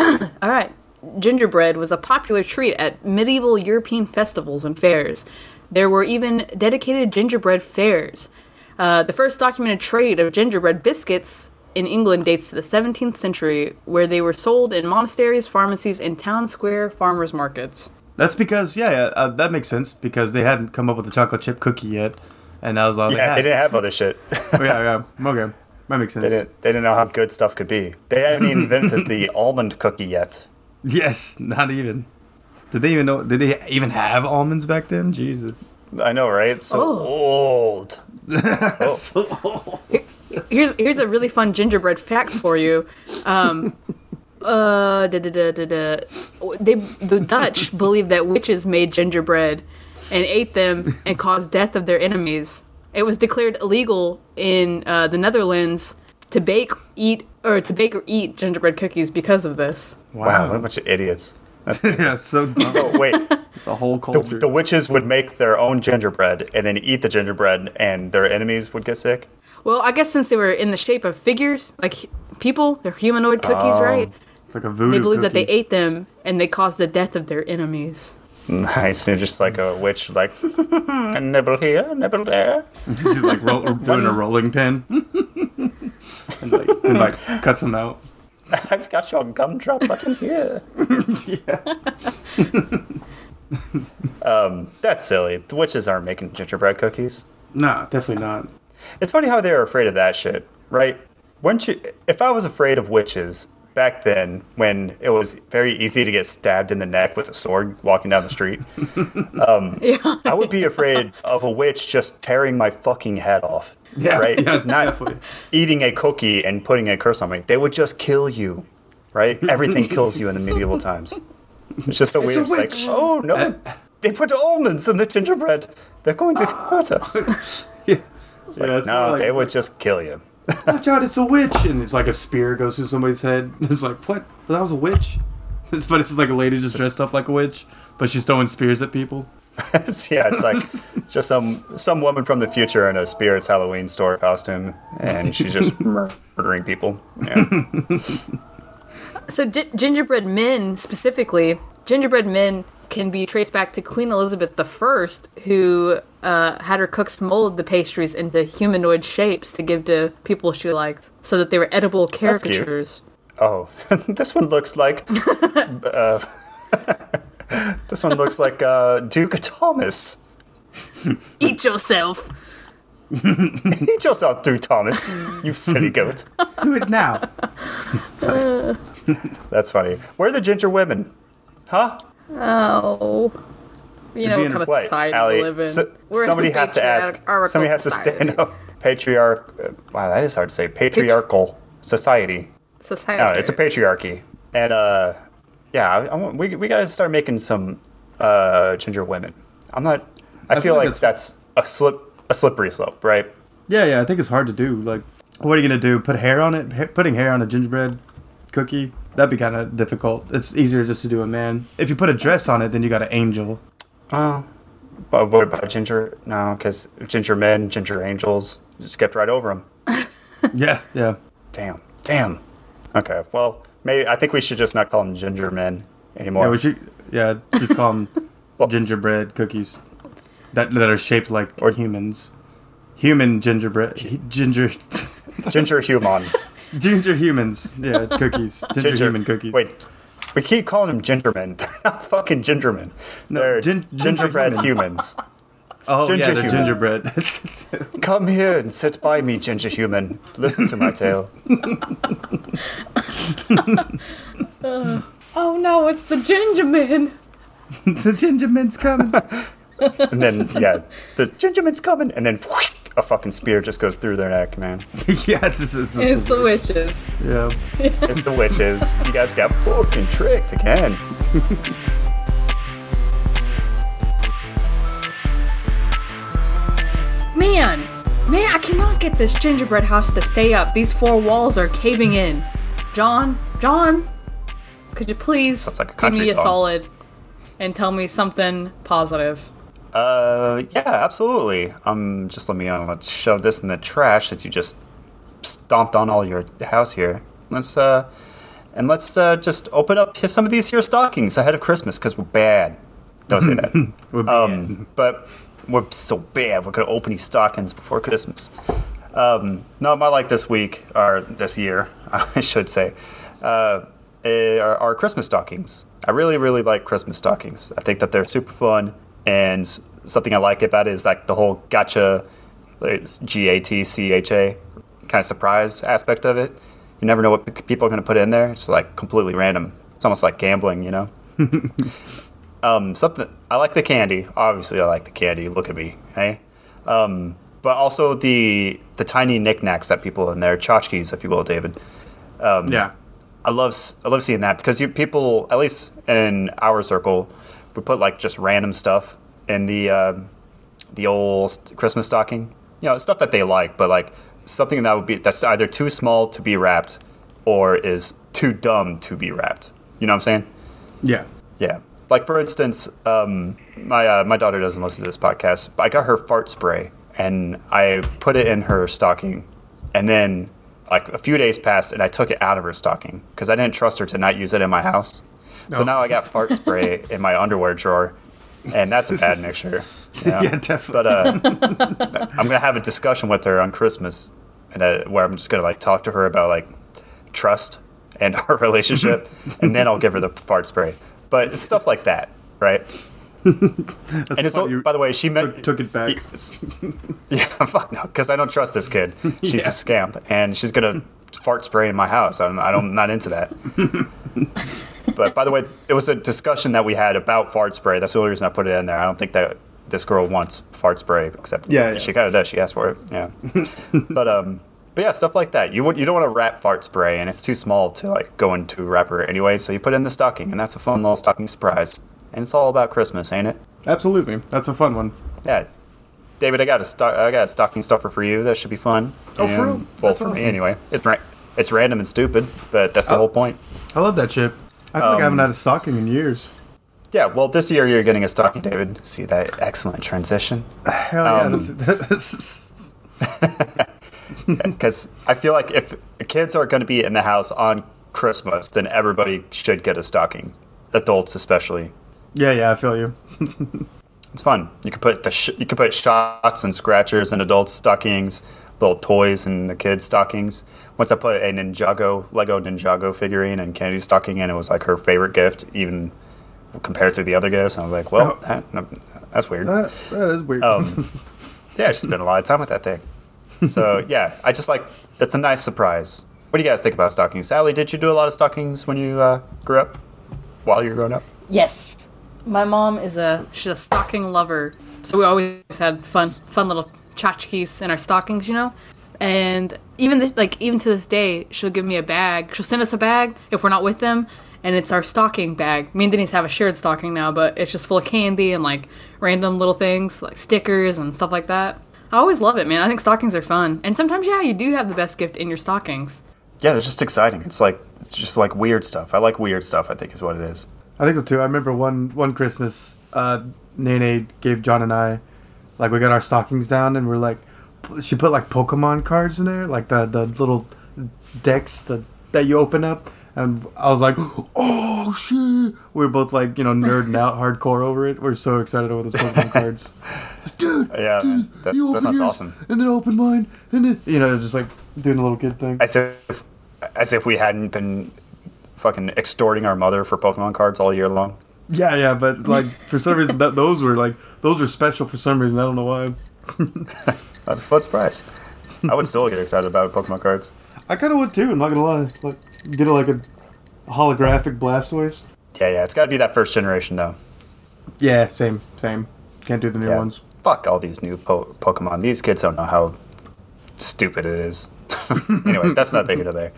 right. Gingerbread was a popular treat at medieval European festivals and fairs. There were even dedicated gingerbread fairs. Uh, the first documented trade of gingerbread biscuits in England dates to the 17th century, where they were sold in monasteries, pharmacies, and town square farmers markets. That's because yeah, yeah uh, that makes sense because they hadn't come up with a chocolate chip cookie yet, and that was like, Yeah, ah, they didn't have other shit. oh, yeah, yeah, okay. That makes sense. They didn't. They didn't know how good stuff could be. They hadn't even invented the almond cookie yet. Yes, not even. Did they even know? Did they even have almonds back then? Jesus. I know, right? So Oh. old. So- Here's here's a really fun gingerbread fact for you. Um, uh, da, da, da, da, da. They the Dutch believed that witches made gingerbread and ate them and caused death of their enemies. It was declared illegal in uh, the Netherlands to bake, eat, or to bake or eat gingerbread cookies because of this. Wow, what a bunch of idiots. That's, yeah, so dumb. so wait, the whole the, culture. the witches would make their own gingerbread and then eat the gingerbread, and their enemies would get sick. Well, I guess since they were in the shape of figures, like people, they're humanoid cookies, Oh. right? it's like a voodoo. They believe that they ate them and they caused the death of their enemies. Nice, and just like a witch, like a nibble here, nibble there. She's like roll, doing a rolling pin, and like, and like cuts them out. I've got your gumdrop button here. um, that's silly. The witches aren't making gingerbread cookies. No, definitely not. It's funny how they're afraid of that shit, right? Wouldn't you? If I was afraid of witches back then, when it was very easy to get stabbed in the neck with a sword walking down the street, um, I would be afraid of a witch just tearing my fucking head off. Yeah, right. yeah, Not definitely. eating a cookie and putting a curse on me. They would just kill you, right? Everything kills you in the medieval times. It's just a weird, it's like, oh no, they put almonds in the gingerbread. They're going to hurt us. Yeah, It's yeah, like, no, like- they would like, just kill you. Oh, Watch out, it's a witch, and it's like a spear goes through somebody's head. It's like what? Well, that was a witch. It's, but it's just like a lady just dressed up like a witch, but she's throwing spears at people. Yeah, it's like just some some woman from the future in a Spirits Halloween store costume, and she's just murdering people. Yeah. So gi- gingerbread men specifically, gingerbread men can be traced back to Queen Elizabeth I, who uh, had her cooks mold the pastries into humanoid shapes to give to people she liked, so that they were edible caricatures. Oh, this one looks like. Uh, this one looks like uh, Duke Thomas. Eat yourself. Eat yourself, Duke Thomas. You silly goat. Do it now. That's funny. Where are the ginger women? Huh? Oh. You know be what kind of What, society Allie? we live in. so- We're somebody a has to ask. Somebody has to society. stand up. Patriarch. uh, Wow, that is hard to say. Patriarchal society. Society. No, it's a patriarchy, and uh, yeah, I, I we we gotta start making some uh ginger women. I'm not. I, feel, feel like like that's a slip, a slippery slope, right? Yeah, yeah, I think it's hard to do. Like, what are you gonna do? Put hair on it? Ha- putting hair on a gingerbread cookie? That'd be kind of difficult. It's easier just to do a man. If you put a dress on it, then you got an angel. Oh, but what about ginger? No, because ginger men, ginger angels, you skipped right over them. Yeah, yeah. Damn, damn. Okay, well, maybe I think we should just not call them ginger men anymore. Yeah, we should. Yeah, just call them well, gingerbread cookies that that are shaped like Or- humans. Human gingerbread, ginger, ginger human. ginger humans. Yeah, cookies. Ginger, human cookies. Wait, we keep calling them gingermen. They're not fucking gingermen. They're gin- gingerbread human. humans. oh ginger yeah, the human. gingerbread. Come here and sit by me, ginger human. Listen to my tale. Oh no, it's the ginger man. the gingerman's coming. And then, yeah, the gingerman's coming, and then whoosh, a fucking spear just goes through their neck, man. yeah, this is. It's the witches. Yeah. It's the witches. You guys got fucking tricked again. Man, man, I cannot get this gingerbread house to stay up. These four walls are caving in. John, John, could you please Sounds like a give country me a song. solid and tell me something positive? Uh, yeah, absolutely. Um, just let me uh, let's shove this in the trash since you just stomped on all your house here. Let's uh, and let's uh, just open up some of these here stockings ahead of Christmas because we're bad. Don't say that. We're um, but we're so bad. We're gonna open these stockings before Christmas. Um, no, my like this week or this year, I should say, uh, eh, are, are Christmas stockings. I really, really like Christmas stockings. I think that they're super fun, and something I like about it is like the whole gotcha, G A T C H A kind of surprise aspect of it. You never know what people are going to put in there. It's like completely random. It's almost like gambling, you know. um, something I like the candy. Obviously, I like the candy. Look at me, hey. Um, but also the the tiny knickknacks that people in there, tchotchkes, if you will, David. yeah. I love I love seeing that because you people at least in our circle put like just random stuff in the um, the old Christmas stocking. You know, stuff that they like, but like something that would be that's either too small to be wrapped or is too dumb to be wrapped. You know what I'm saying? Yeah. Yeah. Like for instance, um, my uh, my daughter doesn't listen to this podcast, but I got her fart spray and I put it in her stocking, and then like a few days passed and I took it out of her stocking because I didn't trust her to not use it in my house. So now I got fart spray in my underwear drawer, and that's a bad mixture. Yeah. Yeah, definitely. But uh, I'm gonna have a discussion with her on Christmas, and uh, where I'm just gonna like talk to her about like trust and our relationship, and then I'll give her the fart spray. But stuff like that, right? and it's all, by the way, she meant took- took it back. Yeah, fuck no, because I don't trust this kid. She's Yeah. a scamp, and she's gonna fart spray in my house. I'm, I don't, I'm not into that. but by the way, it was a discussion that we had about fart spray. That's the only reason I put it in there. I don't think that this girl wants fart spray, except Yeah, yeah. she kind of does. She asked for it. Yeah, but um, but yeah, stuff like that. You want you don't want to wrap fart spray, and it's too small to like go into a wrapper anyway. So you put it in the stocking, and that's a fun little stocking surprise. And it's all about Christmas, ain't it? Absolutely. That's a fun one. Yeah. David, I got a I got a stocking stuffer for you. That should be fun. Oh, for And- real? Well, That's for awesome. me anyway. It's ra- it's random and stupid, but that's the Oh. whole point. I love that chip. I feel like I haven't Um, had a stocking in years. Yeah. Well, this year you're getting a stocking, David. See that excellent transition? Hell yeah. um, that's, Because I feel like if kids are going to be in the house on Christmas, then everybody should get a stocking. Adults especially. yeah, yeah, I feel you. It's fun. You could put the sh- you could put shots and scratchers in adults' stockings, little toys in the kids' stockings. Once I put a Ninjago Lego Ninjago figurine in Kennedy's stocking, and it was like her favorite gift, even compared to the other gifts. I was like, well, Oh. that, no, that's weird. That, that is weird. Um, yeah, she spent a lot of time with that thing. So yeah, I just like that's a nice surprise. What do you guys think about stockings? Sally, did you do a lot of stockings when you uh, grew up? While you were growing up? Yes. My mom is a she's a stocking lover, so we always had fun fun little tchotchkes in our stockings, you know. And even this, like even to this day, she'll give me a bag. She'll send us a bag if we're not with them, and it's our stocking bag. Me and Denise have a shared stocking now, but it's just full of candy and like random little things like stickers and stuff like that. I always love it, man. I think stockings are fun, and sometimes yeah, you do have the best gift in your stockings. Yeah, they're just exciting. It's like it's just like weird stuff. I like weird stuff. I think is what it is. I think so too. I remember one one Christmas, uh, Nene gave John and I, like we got our stockings down, and we're like, she put like Pokemon cards in there, like the the little decks that that you open up, and I was like, oh shit! We are both like, you know, nerding out hardcore over it. We're so excited over those Pokemon cards, dude. Yeah, man. That, you that open sounds yours, awesome. and then open mine, and then you know, just like doing a little kid thing. As if as if we hadn't been fucking extorting our mother for Pokemon cards all year long. Yeah, yeah, but like for some reason, that those were like those were special for some reason. I don't know why. That's a fun surprise. I would still get excited about Pokemon cards. I kind of would too. I'm not gonna lie. Like, get a, like a holographic Blastoise. Yeah, yeah. It's got to be that first generation though. Yeah, same, same. Can't do the new Yeah. ones. Fuck all these new po- Pokemon. These kids don't know how stupid it is. anyway, that's not here to there.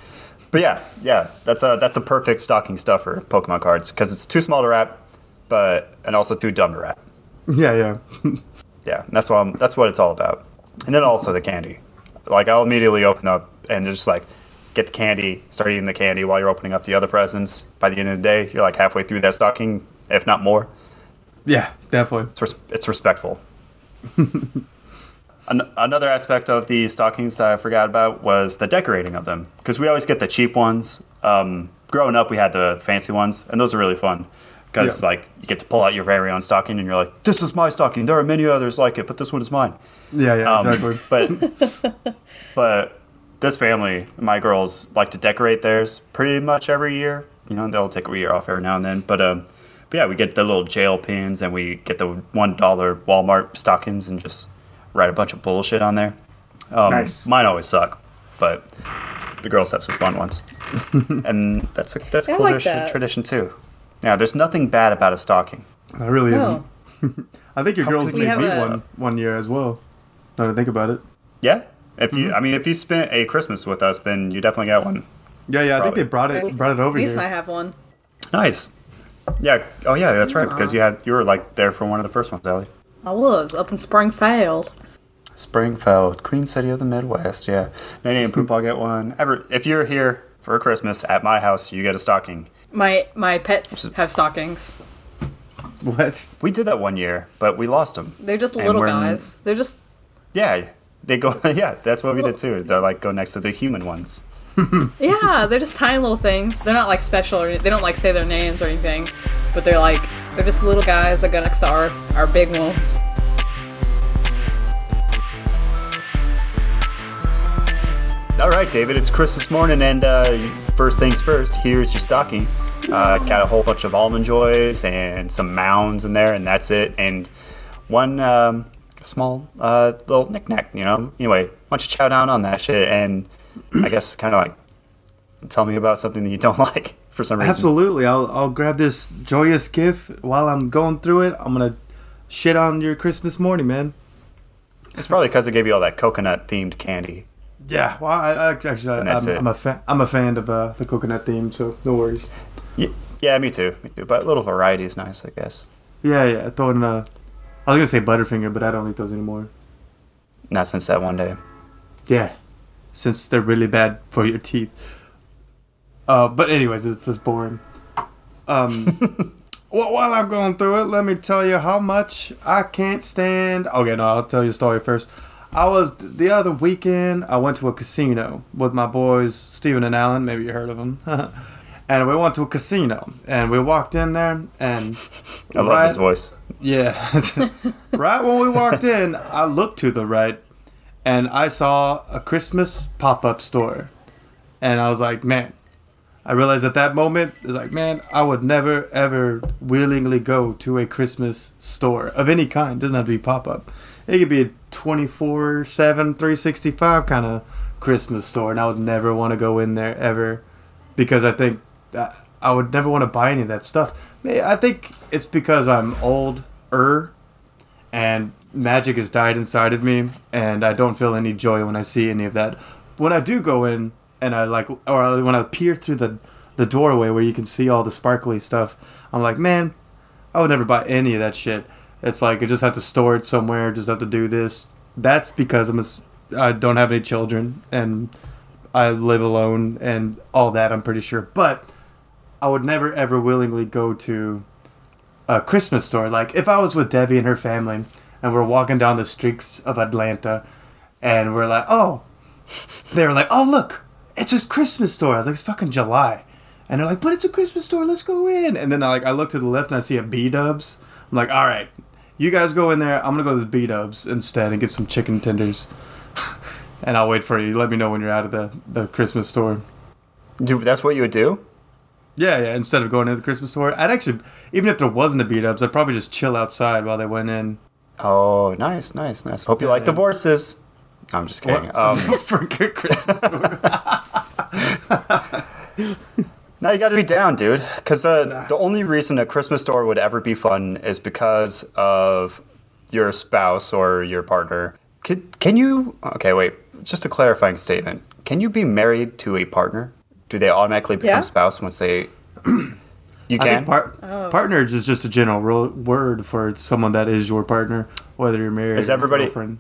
But yeah, yeah, that's a that's the perfect stocking stuffer Pokemon cards because it's too small to wrap, but and also too dumb to wrap. Yeah, yeah. Yeah, that's what I'm, that's what it's all about. And then also the candy. Like I'll immediately open up and just like get the candy, start eating the candy while you're opening up the other presents. By the end of the day, you're like halfway through that stocking, if not more. yeah, definitely. It's res- it's respectful. An- another aspect of the stockings that I forgot about was the decorating of them because we always get the cheap ones. Um, growing up, we had the fancy ones, and those are really fun because Yeah. like you get to pull out your very own stocking, and you're like, "This is my stocking. There are many others like it, but this one is mine." Yeah, yeah, Um, exactly. but but this family, my girls like to decorate theirs pretty much every year. You know, they'll take a year off every now and then. But um, but yeah, we get the little gel pens and we get the one dollar Walmart stockings and just write a bunch of bullshit on there. Um, Nice. Mine always suck. but the girls have some fun ones, and that's a that's a I cool like tradition, that. tradition too. Yeah, there's nothing bad about a stocking. That really No. isn't. I think your girls could we made me a- one one year as well. Now that I think about it. Yeah, if you, Mm-hmm. I mean, if you spent a Christmas with us, then you definitely got one. Yeah, yeah. I think they brought it brought it over Reese here. I have one. Nice. Yeah. Oh, yeah. That's right. Because you had you were like there for one of the first ones, Ellie. I was up in Springfield. Springfield, Queen City of the Midwest. Yeah. Nanny and Poop, I'll get one. Ever, if you're here for Christmas at my house, you get a stocking. My my pets have stockings. What? We did that one year, but we lost them. They're just And little guys. They're just Yeah. They go. Yeah, that's what we did too. They like go next to the human ones. yeah, they're just tiny little things. They're not like special or they don't like say their names or anything, but they're like they're just little guys that go next to our our big ones. All right, David. It's Christmas morning, and uh, first things first. Here's your stocking. Uh, got a whole bunch of almond joys and some mounds in there, and that's it. And one um, small uh, little knickknack. You know. Anyway, why don't you chow down on that shit, and I guess kind of like tell me about something that you don't like for some reason. Absolutely. I'll I'll grab this joyous gift while I'm going through it. I'm gonna shit on your Christmas morning, man. It's probably because I gave you all that coconut themed candy. Yeah. Well, I, I actually And that's I'm. I'm a fan. I'm a fan of uh, the coconut theme, so no worries. Y- Yeah, me too. Me too. But a little variety is nice, I guess. Yeah, yeah. Throw in uh, I was gonna say Butterfinger, but I don't eat those anymore. Not since that one day. Yeah, since they're really bad for your teeth. Uh, but anyways, it's just boring. Um, well, while I'm going through it, let me tell you how much I can't stand. Okay, no, I'll tell you a story first. I was the other weekend. I went to a casino with my boys Steven and Alan. Maybe you heard of them. and we went to a casino, and we walked in there, and I love his voice. yeah. right when we walked in, I looked to the right and I saw a Christmas pop up store. And I was like, man, I realized at that moment, it's like, man, I would never, ever willingly go to a Christmas store of any kind. doesn't have to be pop up. It could be a 24 7, 365 kind of Christmas store. And I would never want to go in there ever because I think that I would never want to buy any of that stuff. I think it's because I'm older and magic has died inside of me and I don't feel any joy when I see any of that. When I do go in and I like or when I peer through the the doorway where you can see all the sparkly stuff, I'm like, man, I would never buy any of that shit. It's like I just have to store it somewhere, just have to do this. That's because I'm a I don't have any children and I live alone and all that. I'm pretty sure, but I would never ever willingly go to a Christmas store. Like if I was with Debbie and her family and we're walking down the streets of Atlanta and we're like, oh, they were like, oh look, it's a Christmas store. I was like, it's fucking July, and they're like, but it's a Christmas store. Let's go in. And then I like I look to the left and I see a B Dubs. I'm like, all right, you guys go in there. I'm gonna go to this B Dubs instead and get some chicken tenders. and I'll wait for you. Let me know when you're out of the, the Christmas store. Dude, that's what you would do? Yeah, yeah. Instead of going to the Christmas store, I'd actually, even if there wasn't a B Dubs, I'd probably just chill outside while they went in. Oh, nice, nice, nice. Hope you like Yeah. divorces. I'm just kidding. Um, for good Christmas store. no, you got to be down, dude. Because the the only reason a Christmas store would ever be fun is because of your spouse or your partner. Can, can you? Okay, wait. Just a clarifying statement. Can you be married to a partner? Do they automatically become Yeah. spouse once they? You I can. think par- Oh. partner is just a general ro- word for someone that is your partner, whether you're married Is or everybody- girlfriend.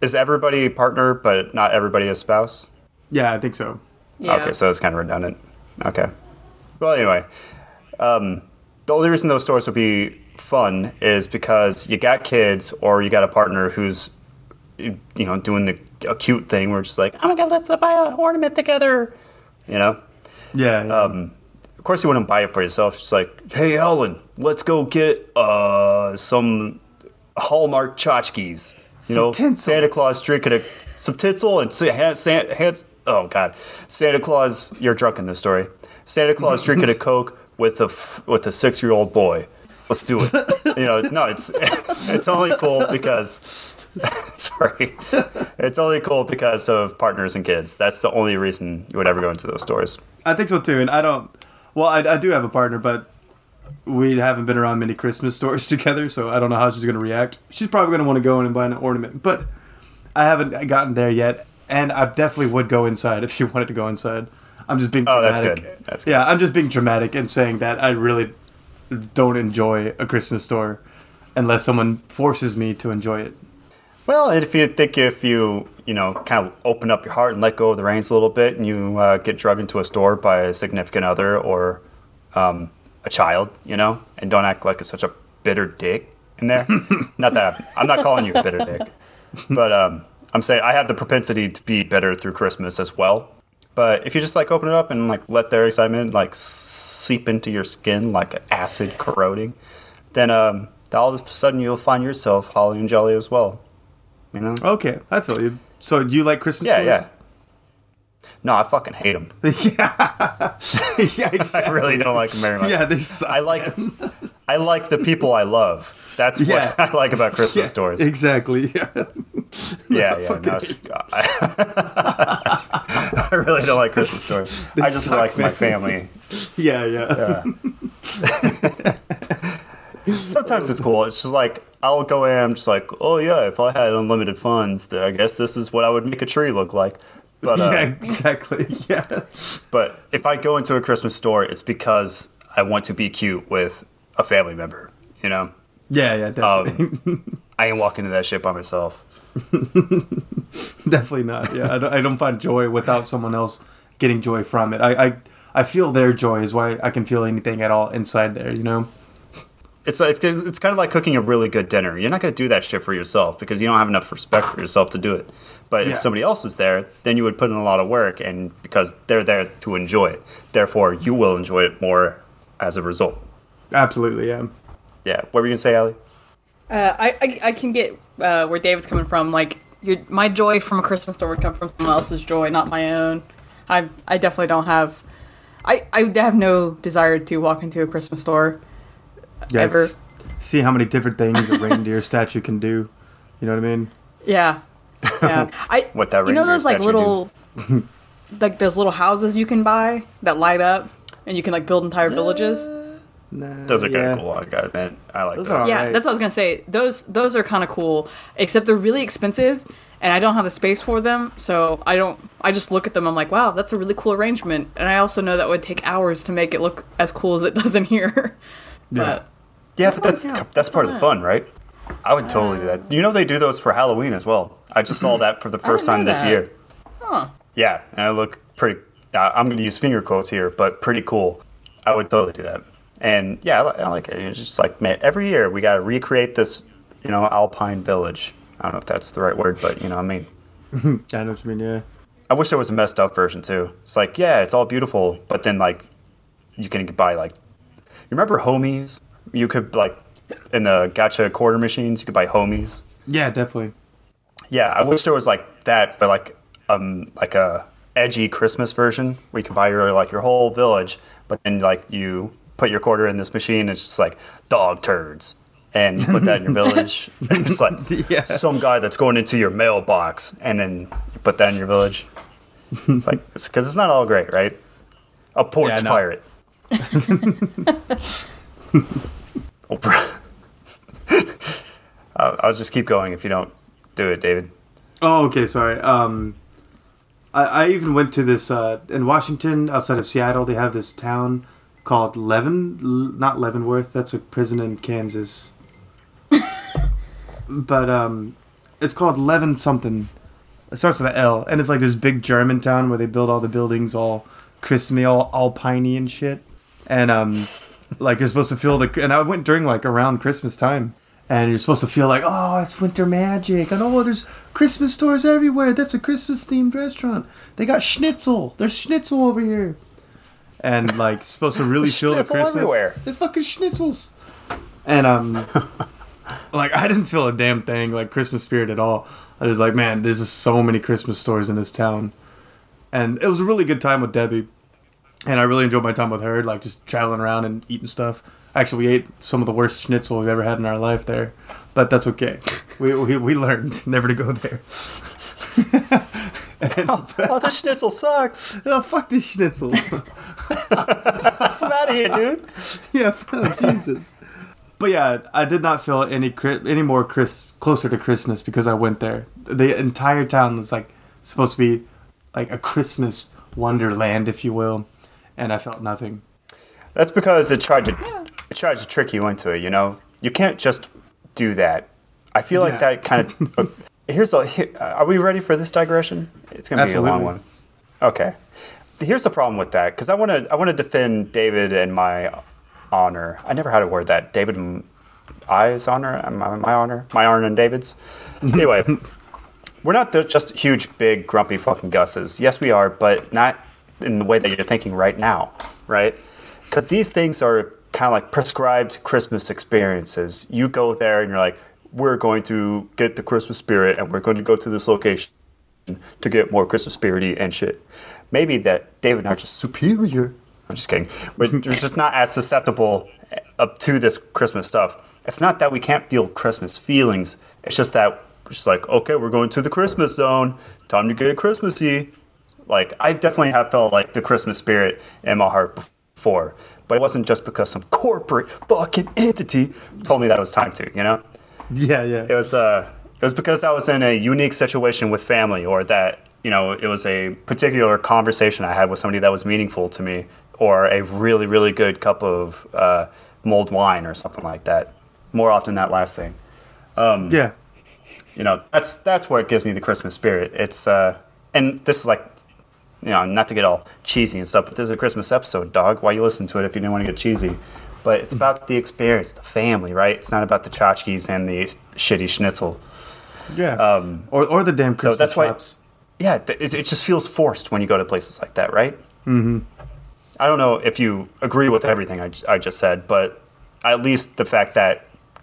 is everybody partner, but not everybody a spouse? Yeah, I think so. Yeah. Okay, so it's kind of redundant. Okay. Well, anyway, um, the only reason those stores would be fun is because you got kids or you got a partner who's, you know, doing the cute thing where it's just like, oh my god, let's buy an ornament together. You know. Yeah. yeah. Um, of course, you wouldn't buy it for yourself. It's like, hey, Ellen, let's go get uh, some Hallmark tchotchkes. You Some know, tinsel. Santa Claus drinking a some tinsel and sa- ha- San- hands. Oh God, Santa Claus, you're drunk in this story. Santa Claus drinking a Coke with a with a six year old boy. Let's do it. you know, no, it's it's only cool because Sorry. it's only cool because of partners and kids. That's the only reason you would ever go into those stores. I think so too, and I don't. Well, I, I do have a partner, but we haven't been around many Christmas stores together, so I don't know how she's gonna react. She's probably gonna want to go in and buy an ornament, but I haven't gotten there yet, and I definitely would go inside if you wanted to go inside. I'm just being Oh, that's dramatic. good. That's good. Yeah, I'm just being dramatic and saying that I really don't enjoy a Christmas store unless someone forces me to enjoy it. Well, and if you think if you you know kind of open up your heart and let go of the reins a little bit, and you uh, get drugged into a store by a significant other or um, a child, you know, and don't act like such a bitter dick in there. not that I'm not calling you a bitter dick, but um, I'm saying I have the propensity to be better through Christmas as well. But if you just like open it up and like let their excitement like seep into your skin like acid corroding, then um, all of a sudden you'll find yourself holly and jolly as well. You know? Okay, I feel you. So you like Christmas Yeah, yeah. No, I fucking hate them. yeah. yeah, exactly. I really don't like them very much. Yeah, they suck. I like, I like the people I love. That's what I like about Christmas Yeah, stores. Exactly. Yeah, yeah. fucking No, I, I really don't like Christmas stores. I just suck, like my man. family. yeah, yeah. yeah. Sometimes it's cool. It's just like I'll go in. I'm just like, oh yeah, if I had unlimited funds, I guess this is what I would make a tree look like. But uh, yeah, exactly. Yeah. But if I go into a Christmas store, it's because I want to be cute with a family member. You know, Yeah, yeah, definitely. Um, I ain't walking into that shit by myself. definitely not. Yeah, I don't, I don't find joy without someone else getting joy from it. I, I I feel their joy is why I can feel anything at all inside there, you know? It's it's it's kind of like cooking a really good dinner. You're not going to do that shit for yourself because you don't have enough respect for yourself to do it. But Yeah. if somebody else is there, then you would put in a lot of work, and because they're there to enjoy it, therefore you will enjoy it more as a result. Absolutely, yeah. Yeah. What were you gonna say, Allie? Uh, I, I I can get uh, where David's coming from. Like, your, my joy from a Christmas store would come from someone else's joy, not my own. I I definitely don't have. I I have no desire to walk into a Christmas store. yeah Ever. See how many different things a reindeer statue can do. You know what I mean? Yeah, yeah. I What that you know those like little like those little houses you can buy that light up and you can like build entire villages. Nah, Those are kind of cool. I gotta admit, I like Those those. Yeah, Alright. that's what I was gonna say. Those those are kind of cool, except they're really expensive, and I don't have the space for them. So I don't. I just look at them. I'm like, wow, that's a really cool arrangement, and I also know that would take hours to make it look as cool as it does in here. but Yeah, but that's Yeah, that's part of the fun, right? I would totally do that. You know they do those for Halloween as well. I just saw that for the first time this that. year. huh. Yeah, and I look pretty. Uh, I'm going to use finger quotes here, but pretty cool. I would totally do that. And yeah, I, I like it. It's just like man, every year we got to recreate this, you know, alpine village. I don't know if that's the right word, but you know, I mean, I know what you mean, yeah. I wish there was a messed up version too. It's like, yeah, it's all beautiful, but then like, you can buy like, you remember homies? You could like, in the gotcha quarter machines, you could buy homies. Yeah, definitely. Yeah, I wish there was like that, but like um like a edgy Christmas version where you can buy your like your whole village, but then like you put your quarter in this machine, it's just like dog turds. And you put that in your village. it's like Yeah. some guy that's going into your mailbox, and then you put that in your village. It's like it's because it's not all great, right? A porch Yeah, no. pirate. Oprah. I'll, I'll just keep going if you don't do it, David. Oh, okay, sorry. Um, I, I even went to this uh, in Washington, outside of Seattle. They have this town called Leaven, not Leavenworth. That's a prison in Kansas. but um, it's called Levin something. It starts with an L, and it's like this big German town where they build all the buildings all Christmassy, all all piney and shit. And um, like you're supposed to feel the. And I went during like around Christmas time, and you're supposed to feel like, oh, it's winter magic, and oh, there's Christmas stores everywhere. That's a Christmas themed restaurant. They got schnitzel. There's schnitzel over here, and like supposed to really feel the Schnitzel Christmas. everywhere. There's fucking schnitzels. And um, like I didn't feel a damn thing like Christmas spirit at all. I was like, man, there's just so many Christmas stores in this town, and it was a really good time with Debbie, and I really enjoyed my time with her, like just traveling around and eating stuff. Actually, we ate some of the worst schnitzel we've ever had in our life there, but that's okay. we, we, we learned never to go there. oh, the schnitzel sucks. Oh, fuck this schnitzel. I'm out of here, dude. yeah, oh, Jesus. But yeah, I did not feel any any more Chris closer to Christmas because I went there. The entire town was like supposed to be like a Christmas wonderland, if you will, and I felt nothing. That's because it tried to it tried to trick you into it. You know, you can't just do that. I feel like Yeah. that kind of. Here's a. Here, uh, are we ready for this digression? It's gonna be a long one. Okay. Here's the problem with that because I want to I want to defend David and my honor. I never had a word that. David and I's honor, my, my honor, my honor and David's. Anyway, we're not the, just huge, big, grumpy fucking Gusses. Yes, we are, but not in the way that you're thinking right now, right? Because these things are kind of like prescribed Christmas experiences. You go there and you're like, we're going to get the Christmas spirit and we're going to go to this location to get more Christmas spirity and shit. Maybe that David and I are just superior. I'm just kidding. We're we're just not as susceptible up to this Christmas stuff. It's not that we can't feel Christmas feelings. It's just that we're just like, okay, we're going to the Christmas zone. Time to get Christmassy. Like I definitely have felt like the Christmas spirit in my heart before, but it wasn't just because some corporate fucking entity told me that it was time to. You know Yeah, yeah. it was uh it was because I was in a unique situation with family or that you know it was a particular conversation I had with somebody that was meaningful to me or a really really good cup of uh, mulled wine or something like that. More often that last thing. Yeah. you know that's that's what gives me the Christmas spirit. It's uh and this is like you know not to get all cheesy and stuff but this is a Christmas episode dog. Why you listen to it if you didn't want to get cheesy but it's about the experience the family right it's not about the tchotchkes and the shitty schnitzel Yeah. or or the damn Christmas Um, that's why- yeah, it, it just feels forced when you go to places like that, right? Mm-hmm. I don't know if you agree with everything I, I just said, but at least the fact that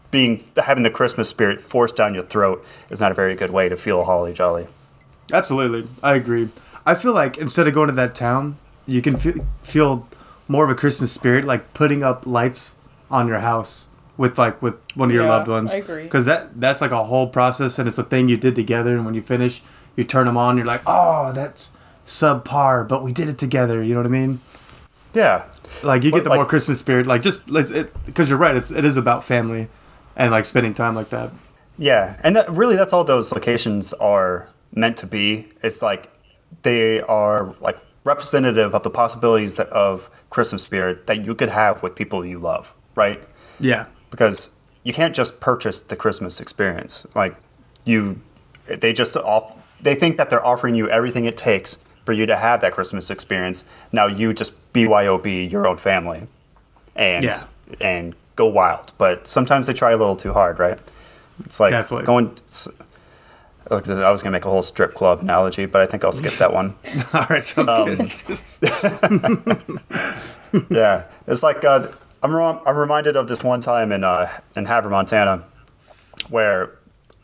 being having the Christmas spirit forced down your throat is not a very good way to feel holly jolly. Absolutely, I agree. I feel like instead of going to that town, you can feel, feel more of a Christmas spirit, like putting up lights on your house with like with one of your Yeah, loved ones. I agree. Because that that's like a whole process, and it's a thing you did together. And when you finish, you turn them on. You're like, oh, that's subpar, but we did it together. You know what I mean? Yeah, Like you But, get the like- more Christmas spirit. Like just like because you're right. It's it is about family and like spending time like that. yeah, and that, really, that's all those locations are meant to be. It's like they are like representative of the possibilities that, of Christmas spirit that you could have with people you love, right? Yeah. because you can't just purchase the Christmas experience. Like you, they just off. They think that they're offering you everything it takes for you to have that Christmas experience. Now you just BYOB your own family, and Yeah. and go wild. But sometimes they try a little too hard, right? It's like Definitely. going. it's- I was gonna make a whole strip club analogy, but I think I'll skip that one. All right. Sounds Um, good. yeah, it's like uh, I'm I'm reminded of this one time in uh, in Havre, Montana, where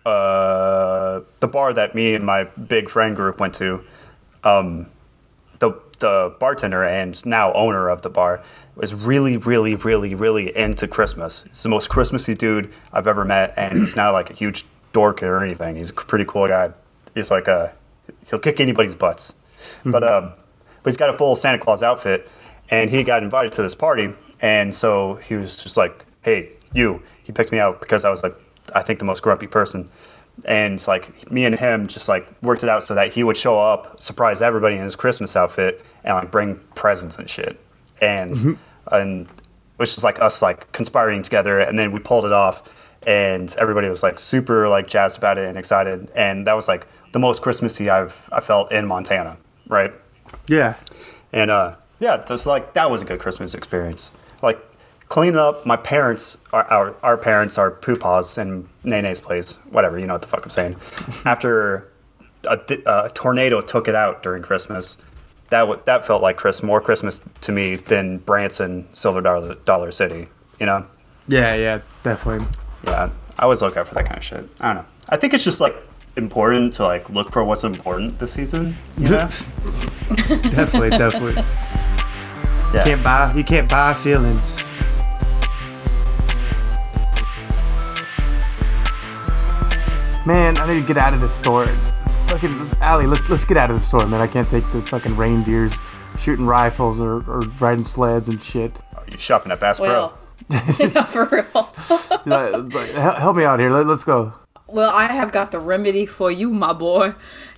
uh, the bar that me and my big friend group went to, um, the the bartender and now owner of the bar was really, really, really, really into Christmas. He's the most Christmassy dude I've ever met, and he's now like a huge dork or anything. He's a pretty cool guy. He's like a he'll kick anybody's butts, but um, but he's got a full Santa Claus outfit, and he got invited to this party, and so he was just like, "Hey, you." He picked me out because I was like, I think the most grumpy person, and it's like me and him just like worked it out so that he would show up, surprise everybody in his Christmas outfit, and like bring presents and shit, and and which is like us like conspiring together, and then we pulled it off, and everybody was like super like jazzed about it and excited, and that was like the most Christmassy I've I felt in Montana, right? yeah. And uh, yeah, that's like that was a good Christmas experience. Like cleaning up my parents, our our, our parents, our poopas and Nene's place, whatever you know what the fuck I'm saying. After a, a tornado took it out during Christmas, that w- that felt like Chris more Christmas to me than Branson, Silver Dollar, Dollar City. You know, Yeah. Yeah. Definitely. Yeah, I always look out for that kind of shit. I don't know. I think it's just like important to like look for what's important this season. You know? definitely. Definitely. Yeah. Can't buy. You can't buy feelings. man, I need to get out of this store. It's fucking Allie, let's, let's get out of the store, man. I can't take the fucking reindeers shooting rifles or, or riding sleds and shit. Are you shopping at Bass Well, Pro? Yeah, for real. Like, like, help me out here. Let, let's go. Well, I have got the remedy for you, my boy.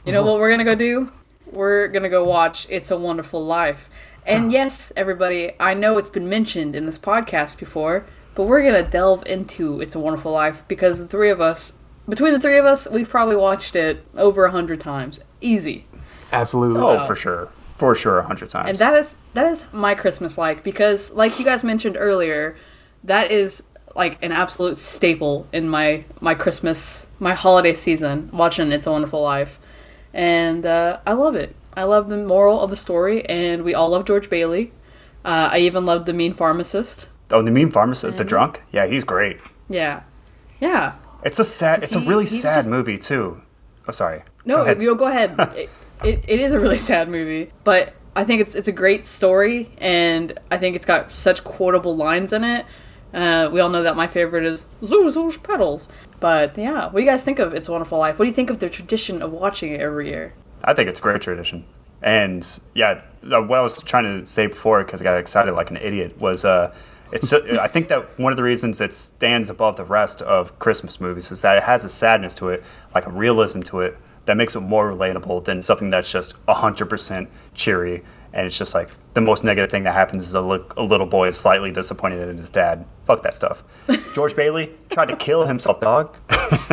You know uh-huh. what we're gonna go do? We're gonna go watch It's a Wonderful Life. And yes, everybody, I know it's been mentioned in this podcast before, but we're gonna delve into It's a Wonderful Life because the three of us, between the three of us, we've probably watched it over a hundred times. Easy. Absolutely. Oh, for sure. For sure, a hundred times. And that is that is my Christmas like because like you guys mentioned earlier, that is like an absolute staple in my my Christmas my holiday season watching It's a Wonderful Life, and uh, I love it. I love the moral of the story, and we all love George Bailey. Uh, I even love the mean pharmacist. oh, the mean pharmacist, the drunk? Yeah, he's great. Yeah, yeah. It's a sad, it's a really sad just- movie, too. Oh, sorry. No, Go ahead. you go ahead. it, it, it is a really sad movie, but I think it's it's a great story, and I think it's got such quotable lines in it. Uh, we all know that my favorite is "Zuzu's Petals," but yeah, what do you guys think of "It's a Wonderful Life"? What do you think of the tradition of watching it every year? I think it's a great tradition. And yeah, uh, what I was trying to say before, because I got excited like an idiot, was uh, it's. I think that one of the reasons it stands above the rest of Christmas movies is that it has a sadness to it, like a realism to it, that makes it more relatable than something that's just hundred percent cheery. And it's just like the most negative thing that happens is a, li- a little boy is slightly disappointed in his dad. Fuck that stuff. George Bailey tried to kill himself, dog.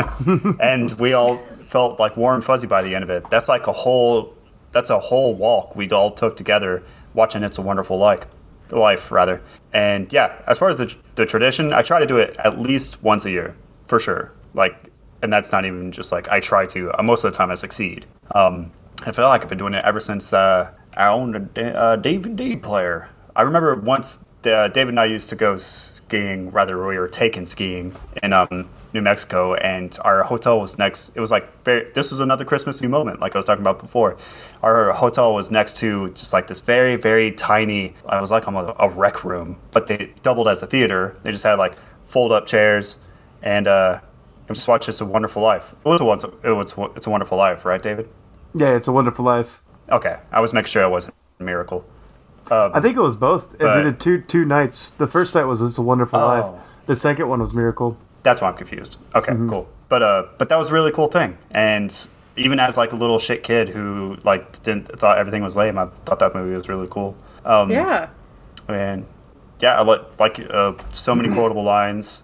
and we all felt like warm fuzzy by the end of it. That's like a whole that's a whole walk we all took together watching It's a Wonderful Life, life rather. And yeah, as far as the the tradition, I try to do it at least once a year for sure. Like, and that's not even just like I try to. Most of the time, I succeed. Um, I feel like I've been doing it ever since uh, I owned a, uh, DVD player. I remember once uh, David and I used to go skiing. Rather, we were taken skiing in um, New Mexico, and our hotel was next. It was like very. This was another Christmas Christmassy moment, like I was talking about before. Our hotel was next to just like this very, very tiny. I was like almost a rec room, but they doubled as a theater. They just had like fold up chairs, and uh, just watched "It's a Wonderful Life." It was a. It was. It's a Wonderful Life, right, David? Yeah, it's a wonderful life. Okay, I was making sure it wasn't a miracle. Um, I think it was both. It But- did it two two nights. The first night was It's a Wonderful Oh. Life. The second one was Miracle. That's why I'm confused. Okay, cool. But uh, but that was a really cool thing. And even as like a little shit kid who like didn't thought everything was lame, I thought that movie was really cool. Um, Yeah, and yeah, I like like uh, so many quotable lines.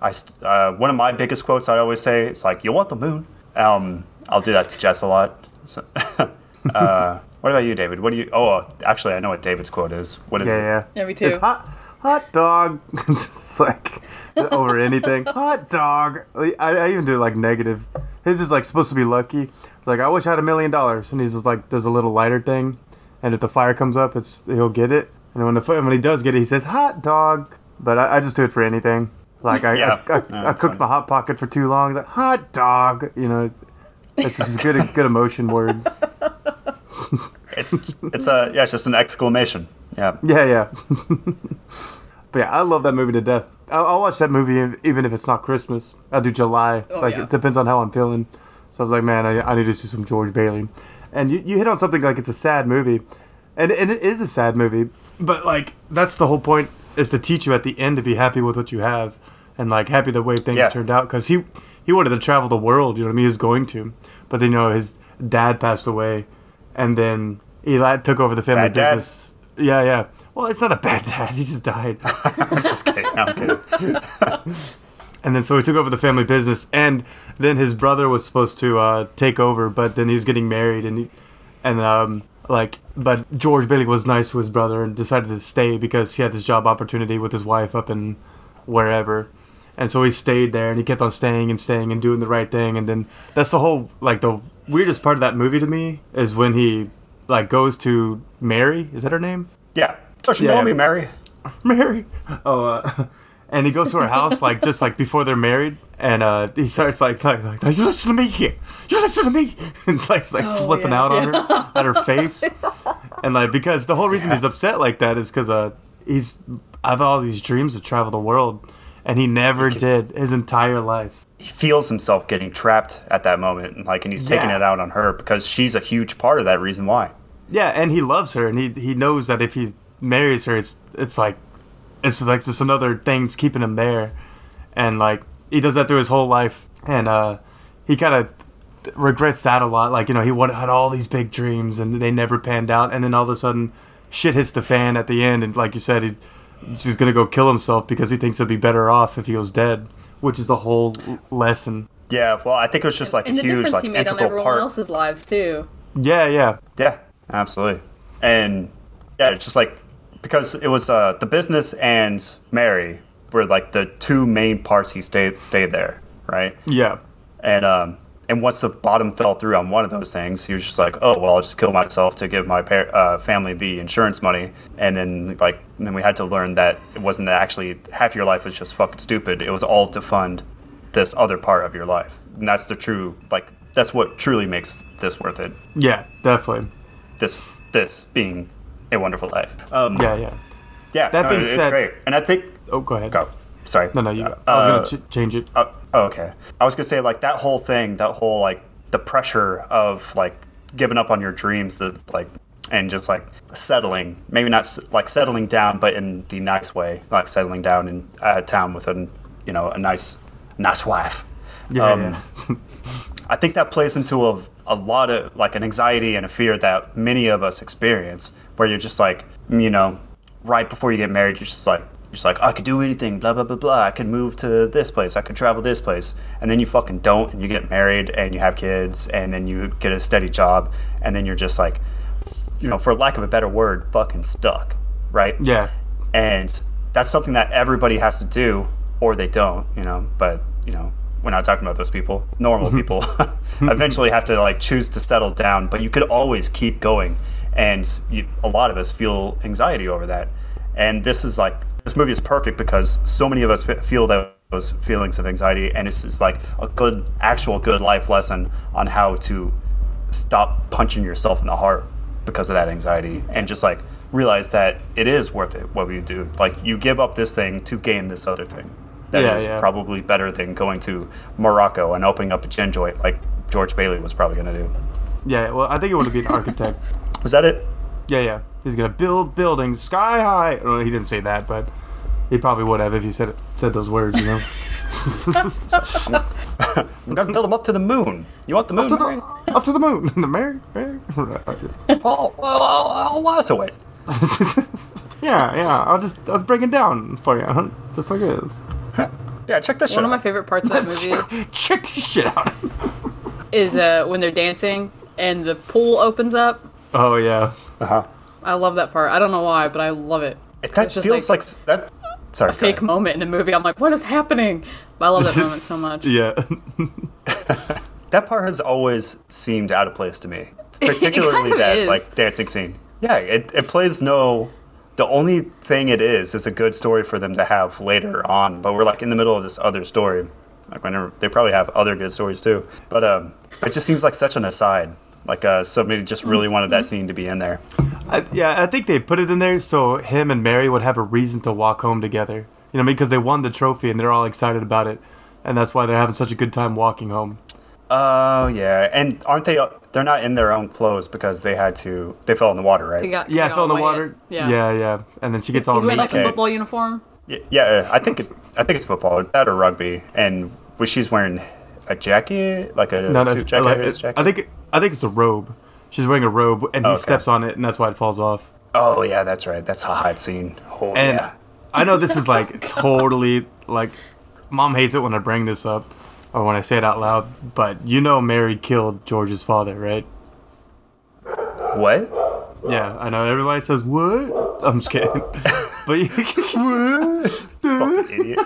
I st- uh, one of my biggest quotes I always say it's like, "You want the moon?" Um, I'll do that to Jess a lot. So, uh, what about you, David? What do you? Oh, uh, actually, I know what David's quote is. What is Yeah, it? yeah. Yeah, me too. It's too. hot, hot dog. it's like over anything. Hot dog. I, I even do like negative. His is like supposed to be lucky. It's like I wish I had a million dollars, and he's just like does a little lighter thing, and if the fire comes up, it's he'll get it. And when the when he does get it, he says hot dog. But I, I just do it for anything. Like I Yeah. I, I, Yeah, I cooked funny. my hot pocket for too long. It's like hot dog. You know, it's, it's just a good good emotion word. It's it's a yeah, it's just an exclamation. Yeah. Yeah, yeah. but yeah, I love that movie to death. I'll, I'll watch that movie even if it's not Christmas. I'll do July. Oh, like yeah. it depends on how I'm feeling. So I was like, man, I, I need to see some George Bailey. And you, you hit on something like it's a sad movie, and and it is a sad movie. But like that's the whole point is to teach you at the end to be happy with what you have, and like happy the way things Yeah. turned out. Because he he wanted to travel the world. You know what I mean? He was going to, but then you know his dad passed away, and then Eli took over the family Bad dad? business. Yeah, yeah. Well, it's not a bad dad. He just died. I'm just kidding. I'm kidding. and then so he took over the family business, and then his brother was supposed to uh, take over, but then he was getting married, and he, and um, like, but George Bailey was nice to his brother and decided to stay because he had this job opportunity with his wife up in wherever. And so he stayed there, and he kept on staying and staying and doing the right thing. And then that's the whole like the weirdest part of that movie to me is when he like goes to Mary. Is that her name? Yeah. Don't you Yeah. know me, Mary? Mary. Oh, uh, and he goes to her house like just like before they're married, and uh, he starts like like, like you listen to me here, you listen to me, and like like Oh, flipping yeah, out on her at her face, and like because the whole reason he's upset like that is because uh he's I've all these dreams to travel the world, and he never did his entire life. he feels himself getting trapped at that moment, and like, and he's taking Yeah. it out on her because she's a huge part of that reason why. Yeah, and he loves her, and he he knows that if he marries her, it's it's like it's like just another thing's keeping him there, and like he does that through his whole life, and uh, he kind of regrets that a lot. Like you know, he had all these big dreams, and they never panned out, and then all of a sudden, shit hits the fan at the end, and like you said, he, he's gonna go kill himself because he thinks he'll be better off if he was dead, which is the whole lesson. Yeah, well, I think it was just like and a the huge difference like he made on integral everyone part. else's lives too. Yeah, yeah, Yeah, absolutely. And yeah, it's just like because it was uh, the business and Mary were like the two main parts he stayed stayed there, right? yeah, And um, and once the bottom fell through on one of those things, he was just like, oh well, I'll just kill myself to give my par- uh, family the insurance money. And then like then we had to learn that it wasn't that actually half your life was just fucking stupid. It was all to fund this other part of your life, and that's the true like that's what truly makes this worth it. yeah, definitely. This this being a wonderful life. Um, Yeah, yeah. yeah, That no, being it's said- great, and I think Oh, go ahead. go. Sorry. No, no, you. Uh, I was uh, gonna ch- change it. Oh, oh, okay. I was gonna say like that whole thing, that whole like the pressure of like giving up on your dreams, the like, and just like settling. Maybe not like settling down, but in the nice way, like settling down in a town with a you know a nice nice wife. Yeah, um, yeah. I think that plays into a, a lot of like an anxiety and a fear that many of us experience, where you're just like, you know, right before you get married, you're just like, you're just like, I could do anything, blah blah blah blah. I could move to this place, I could travel this place, and then you fucking don't, and you get married, and you have kids, and then you get a steady job, and then you're just like, you know, for lack of a better word, fucking stuck, right? Yeah. and that's something that everybody has to do or they don't you know? But you know we're not talking about those people. Normal people. Eventually have to like choose to settle down but you could always keep going. And you, a lot of us feel anxiety over that. And this is like this movie is perfect because so many of us f- feel those feelings of anxiety and it's just like a good actual good life lesson on how to stop punching yourself in the heart because of that anxiety and just like realize that it is worth it what we do like you give up this thing to gain this other thing That is Yeah, yeah. probably better than going to morocco and opening up a gin joint like george bailey was probably going to do Yeah, well, I think it would have been an architect. was that it Yeah, yeah. He's gonna build buildings sky high. Well, he didn't say that, but he probably would have if he said it, said those words. You know. we're going to build them up to the moon you want the moon to Mary? the up to the moon. the Mary, Mary. well, well I'll, I'll lasso it yeah, yeah. I'll just I'll bring it down for you, huh? just like it is. yeah check this shit One of my favorite parts of that movie Check this shit out. is uh, when they're dancing and the pool opens up. Oh yeah. uh-huh. I love that part. I don't know why, but I love it. that just feels like, that sorry a fake ahead. moment in the movie. I'm like, what is happening? But I love that moment so much. Yeah. that part has always seemed out of place to me particularly of that is. like dancing scene yeah it, it plays no the only thing it is is a good story for them to have later on but we're like in the middle of this other story like whenever they probably have other good stories too but um it just seems like such an aside like uh somebody just really wanted that scene to be in there I, yeah, I think they put it in there so him and Mary would have a reason to walk home together. You know, because they won the trophy and they're all excited about it, and that's why they're having such a good time walking home. oh yeah and aren't they they're not in their own clothes because they had to they fell in the water right He got, Yeah, he fell in the water. wet. Yeah. yeah, yeah. And then she gets all He's wearing like naked. a football uniform. Yeah, yeah, I think it, I think it's football, that or rugby, and was she's wearing a jacket, like a No, no, jacket, like, jacket? I think I think it's a robe. She's wearing a robe, and he Okay. steps on it, and that's why it falls off. Oh yeah, that's right. That's a hot scene. Oh And yeah. I know this is like totally like, mom hates it when I bring this up or when I say it out loud, but you know Mary killed George's father, right? What? Yeah, I know. Everybody says what? I'm just kidding. but you, Fucking idiot.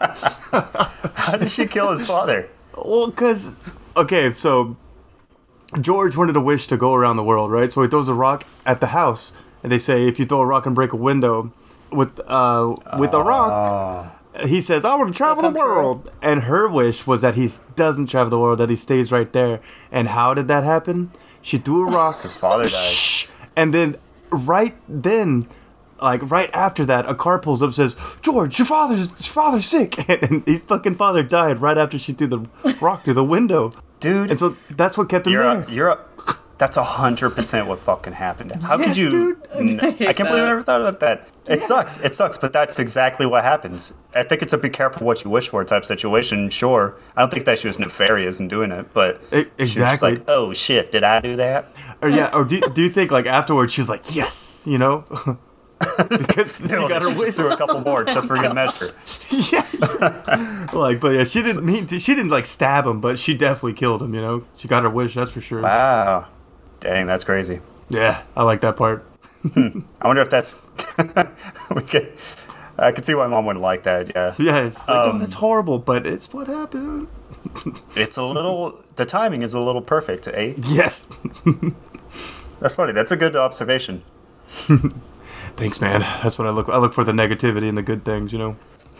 How did she kill his father? Well, because okay, so George wanted a wish to go around the world, right? So he throws a rock at the house, and they say if you throw a rock and break a window with uh with a rock, he says I want to travel the come true. world. And her wish was that he doesn't travel the world, that he stays right there. And how did that happen? She threw a rock. His father died. and then right then like right after that, a car pulls up and says, "George, your father's your father's sick," and his fucking father died right after she threw the rock through the window. Dude, And so that's what kept him you're there. a, you're a, that's a hundred percent what fucking happened. How Yes, could you? dude. N- I I, hate can't believe I that. never thought about that. It sucks. It sucks, but that's exactly what happens. I think it's a be careful what you wish for type situation. Sure, I don't think that she was nefarious in doing it, but she was just exactly. like, oh shit, did I do that? Or yeah, or do, do you think like afterwards she was like, "Yes," you know, because she No, got her she wish. just threw a couple more just for good measure. yeah, like, but yeah, she didn't mean to, she didn't like stab him, but she definitely killed him. You know, she got her wish. That's for sure. Wow, dang, that's crazy. Yeah, I like that part. I wonder if that's we could. I could see why mom wouldn't like that. Yeah, Yeah, it's like, oh, Um, that's horrible, but it's what happened. it's a little. The timing is a little perfect, eh? Yes. That's funny. That's a good observation. Thanks, man. That's what I look. I look for the negativity and the good things. You know.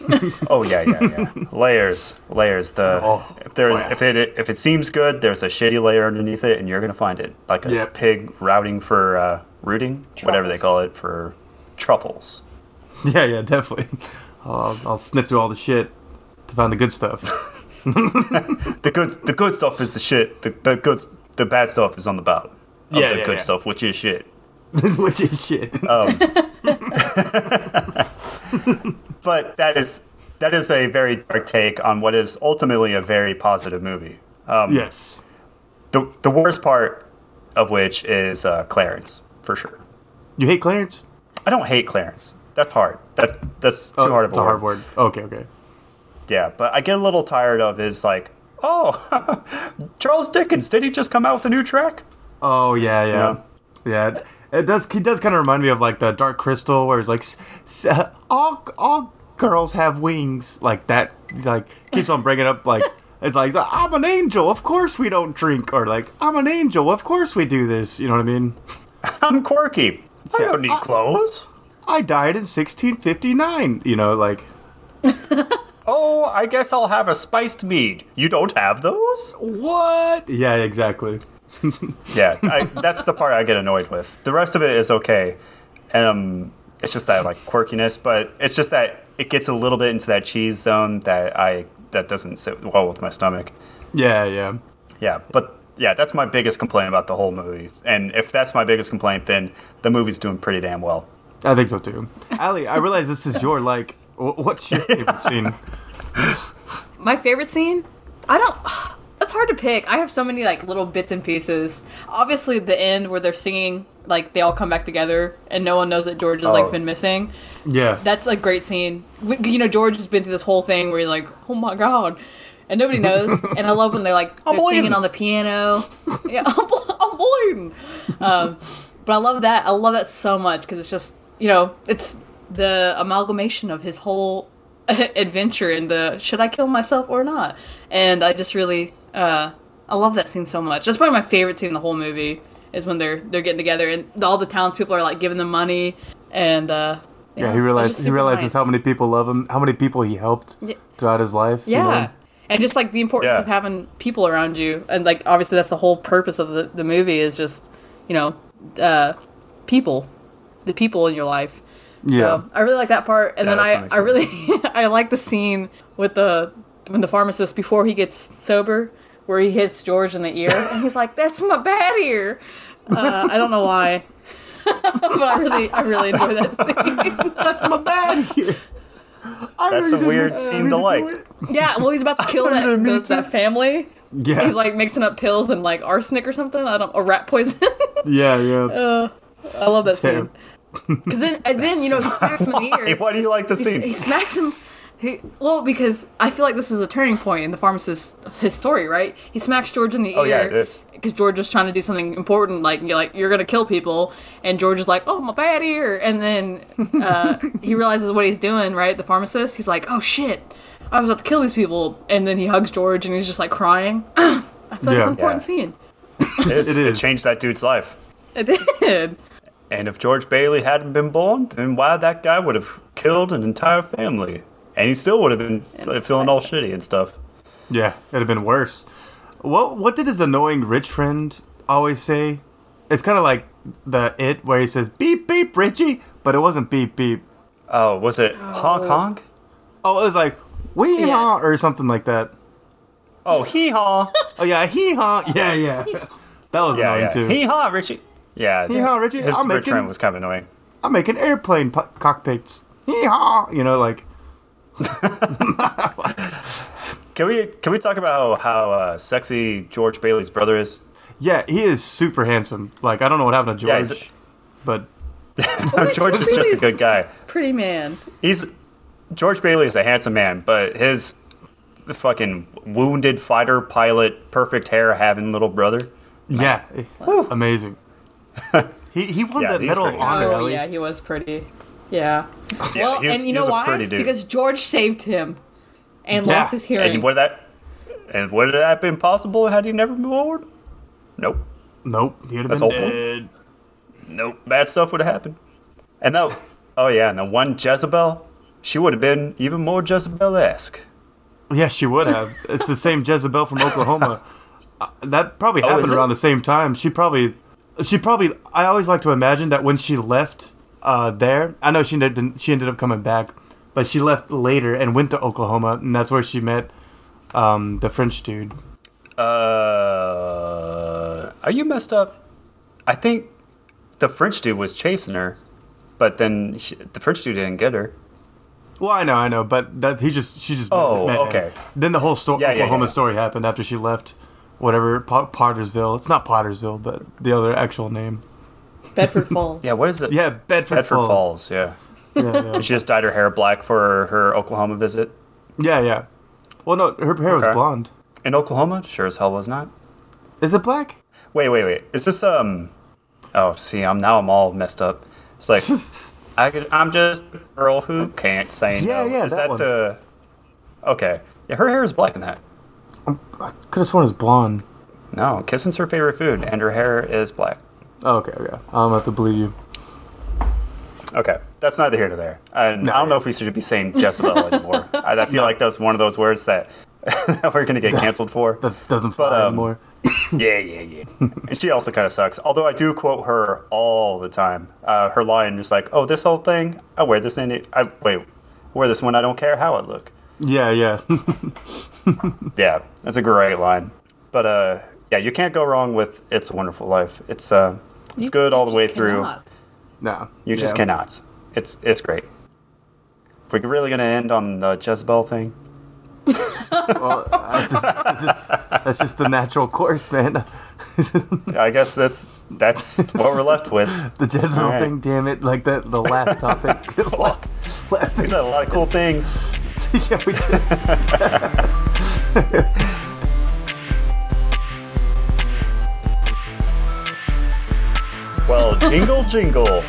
Oh yeah, yeah, yeah. layers, layers. The Oh, if there's oh, yeah. if it if it seems good, there's a shitty layer underneath it, and you're gonna find it like a Yep. pig routing for uh, rooting, whatever they call it for truffles. Yeah, yeah, definitely. I'll, I'll sniff through all the shit to find the good stuff. The good the good stuff is the shit. The, the good the bad stuff is on the bottom. Of Yeah, the yeah, good yeah. stuff, which is shit. Which is shit. But that is that is a very dark take on what is ultimately a very positive movie. Um, yes. The the worst part of which is uh, Clarence for sure. You hate Clarence? I don't hate Clarence. That's hard. That that's too Oh, hard of a a hard word. Okay, okay. Yeah, but I get a little tired of his like, oh, Charles Dickens. Did he just come out with a new track? Oh yeah, yeah, yeah. it- It does. He does kind of remind me of like the Dark Crystal, where it's like uh, all all girls have wings, like that. Like keeps on bringing up like it's like I'm an angel. Of course we don't drink, or like I'm an angel. Of course we do this. You know what I mean? I'm quirky. I Yeah, don't need I- clothes. I died in 1659. You know, like Oh, I guess I'll have a spiced mead. You don't have those? what? Yeah, exactly. Yeah, I, that's the part I get annoyed with. The rest of it is okay. Um, it's just that like quirkiness, but it's just that it gets a little bit into that cheese zone that I that doesn't sit well with my stomach. Yeah, yeah. Yeah, but yeah, that's my biggest complaint about the whole movie. And if that's my biggest complaint, then the movie's doing pretty damn well. I think so too. Allie, I realize this is your like. What's your favorite scene? My favorite scene? I don't. That's hard to pick. I have so many like little bits and pieces. Obviously, the end where they're singing, like they all come back together, and no one knows that George has Oh. like been missing. Yeah. That's a great scene. We, you know, George has been through this whole thing where you're like, oh my god, and nobody knows. and I love when they're like they're singing on the piano. yeah, I'm, ble- Um, but I love that. I love that so much because it's just you know it's the amalgamation of his whole adventure and the should I kill myself or not. And I just really uh, I love that scene so much. That's probably my favorite scene in the whole movie is when they're they're getting together and all the townspeople are like giving them money and. Uh, Yeah, know, he it's realized he realizes nice. how many people love him, how many people he helped Yeah. throughout his life. you Yeah. know? And just like the importance Yeah. of having people around you. And like obviously that's the whole purpose of the, the movie is just, you know, uh, people. The people in your life. Yeah. So I really like that part. And Yeah, then I, I really I like the scene with the when the pharmacist before he gets sober where he hits George in the ear and he's like, That's my bad ear. Uh, I don't know why. but I really I really enjoy that scene. That's my bad ear. I That's know a weird didn't scene to like. Yeah, well he's about to kill that, Me those, that family. Yeah. He's like mixing up pills and like arsenic or something. I don't or rat poison. yeah, yeah. I love that Damn. scene. Because then, and then you know, he smacks him in the ear. Why do you like the He, scene? he smacks him. He, well, because I feel like this is a turning point in the pharmacist's his story, right? He smacks George in the Oh, ear. yeah, it is. Because George is trying to do something important, like you're like you're gonna kill people, and George is like, "Oh, my bad ear," and then uh, he realizes what he's doing, right? The pharmacist, he's like, "Oh shit, I was about to kill these people," and then he hugs George, and he's just like crying. I feel like it's Yeah. an important Yeah. scene. It is. It It, is. changed that dude's life. It did. And if George Bailey hadn't been born, then why that guy would have killed an entire family, and he still would have been It's feeling all shitty and stuff. Yeah, it'd have been worse. What what did his annoying rich friend always say? It's kind of like the it where he says beep beep Richie but it wasn't beep beep. Oh, was it oh. honk honk? Oh, it was like wee Yeah. or something like that. Oh, hee haw. Oh yeah, hee haw. Yeah, yeah. That was yeah, annoying yeah. too. Hee haw, Richie. Yeah. Hee haw, Richie. His I'm Rich making- Trent was kind of annoying. I'm making airplane po- cockpits. Hee haw. You know, like Can we can we talk about how uh, sexy George Bailey's brother is? yeah, he is super handsome. Like I don't know what happened to George, he's a- but George is just a good guy. Pretty man. He's George Bailey is a handsome man, but his fucking wounded fighter pilot, perfect hair having little brother. yeah, amazing. he he won Yeah, that Medal of. Honor. oh yeah, he was pretty. Yeah. Yeah, well, he was- and you know why? Because George saved him and Yeah. lost his hearing. And would that and would that have been possible had he never moved forward? Nope. Nope, he'd have That's been old. dead. Nope. Bad stuff would have happened. And though oh yeah, and the one Jezebel, she would have been even more Jezebel esque. Yeah, she would have. it's the same Jezebel from Oklahoma. Uh, that probably Oh, happened it? around the same time. She probably, she probably. I always like to imagine that when she left uh, there, I know she didn't. She ended up coming back, but she left later and went to Oklahoma, and that's where she met um, the French dude. Uh, are you messed up? I think the French dude was chasing her, but then she, the French dude didn't get her. Well, I know, I know, but that he just she just Oh, met him. okay. Then the whole sto- Yeah, yeah, Oklahoma yeah. story happened after she left, whatever Pottersville. It's not Pottersville, but the other actual name. Bedford Falls. Yeah, what is it? Yeah, Bedford, Bedford Falls. Falls. Yeah, Yeah, yeah. she just dyed her hair black for her Oklahoma visit. yeah, yeah. Well, no, her hair was blonde. In Oklahoma, sure as hell was not. Is it black? Wait, wait, wait. Is this um? Oh, see, I'm now I'm all messed up. It's like I could, I'm just a girl who can't say anything. Yeah, no. yeah, Is that that, one. the? Okay. Yeah, her hair is black in that. I could have sworn it was blonde. No, kissing's her favorite food, and her hair is black. Oh, okay, okay. I'm have to believe you. Okay, that's neither here nor there. And No, I don't know if we should be saying Jezebel anymore. I, I feel like that's one of those words that, that we're gonna get canceled for. That doesn't fly um, anymore. Yeah, yeah, yeah. and she also kind of sucks. Although I do quote her all the time. Uh, her line just like, "Oh, this whole thing, I wear this in it. I wait, wear this one. I don't care how it look." Yeah, yeah. Yeah, that's a great line. But uh, yeah, you can't go wrong with "It's a Wonderful Life." It's uh, it's You good all the just way through. cannot. no. You just yeah. cannot. It's it's great. We're really gonna end on the Jezebel thing. Well, I just, it's just, that's just the natural course, man. I guess that's that's what we're left with. the Jezebel All right. thing, damn it. Like that, the last topic. the last, last thing. These are a lot of cool things. yeah, we did. Well, jingle jingle.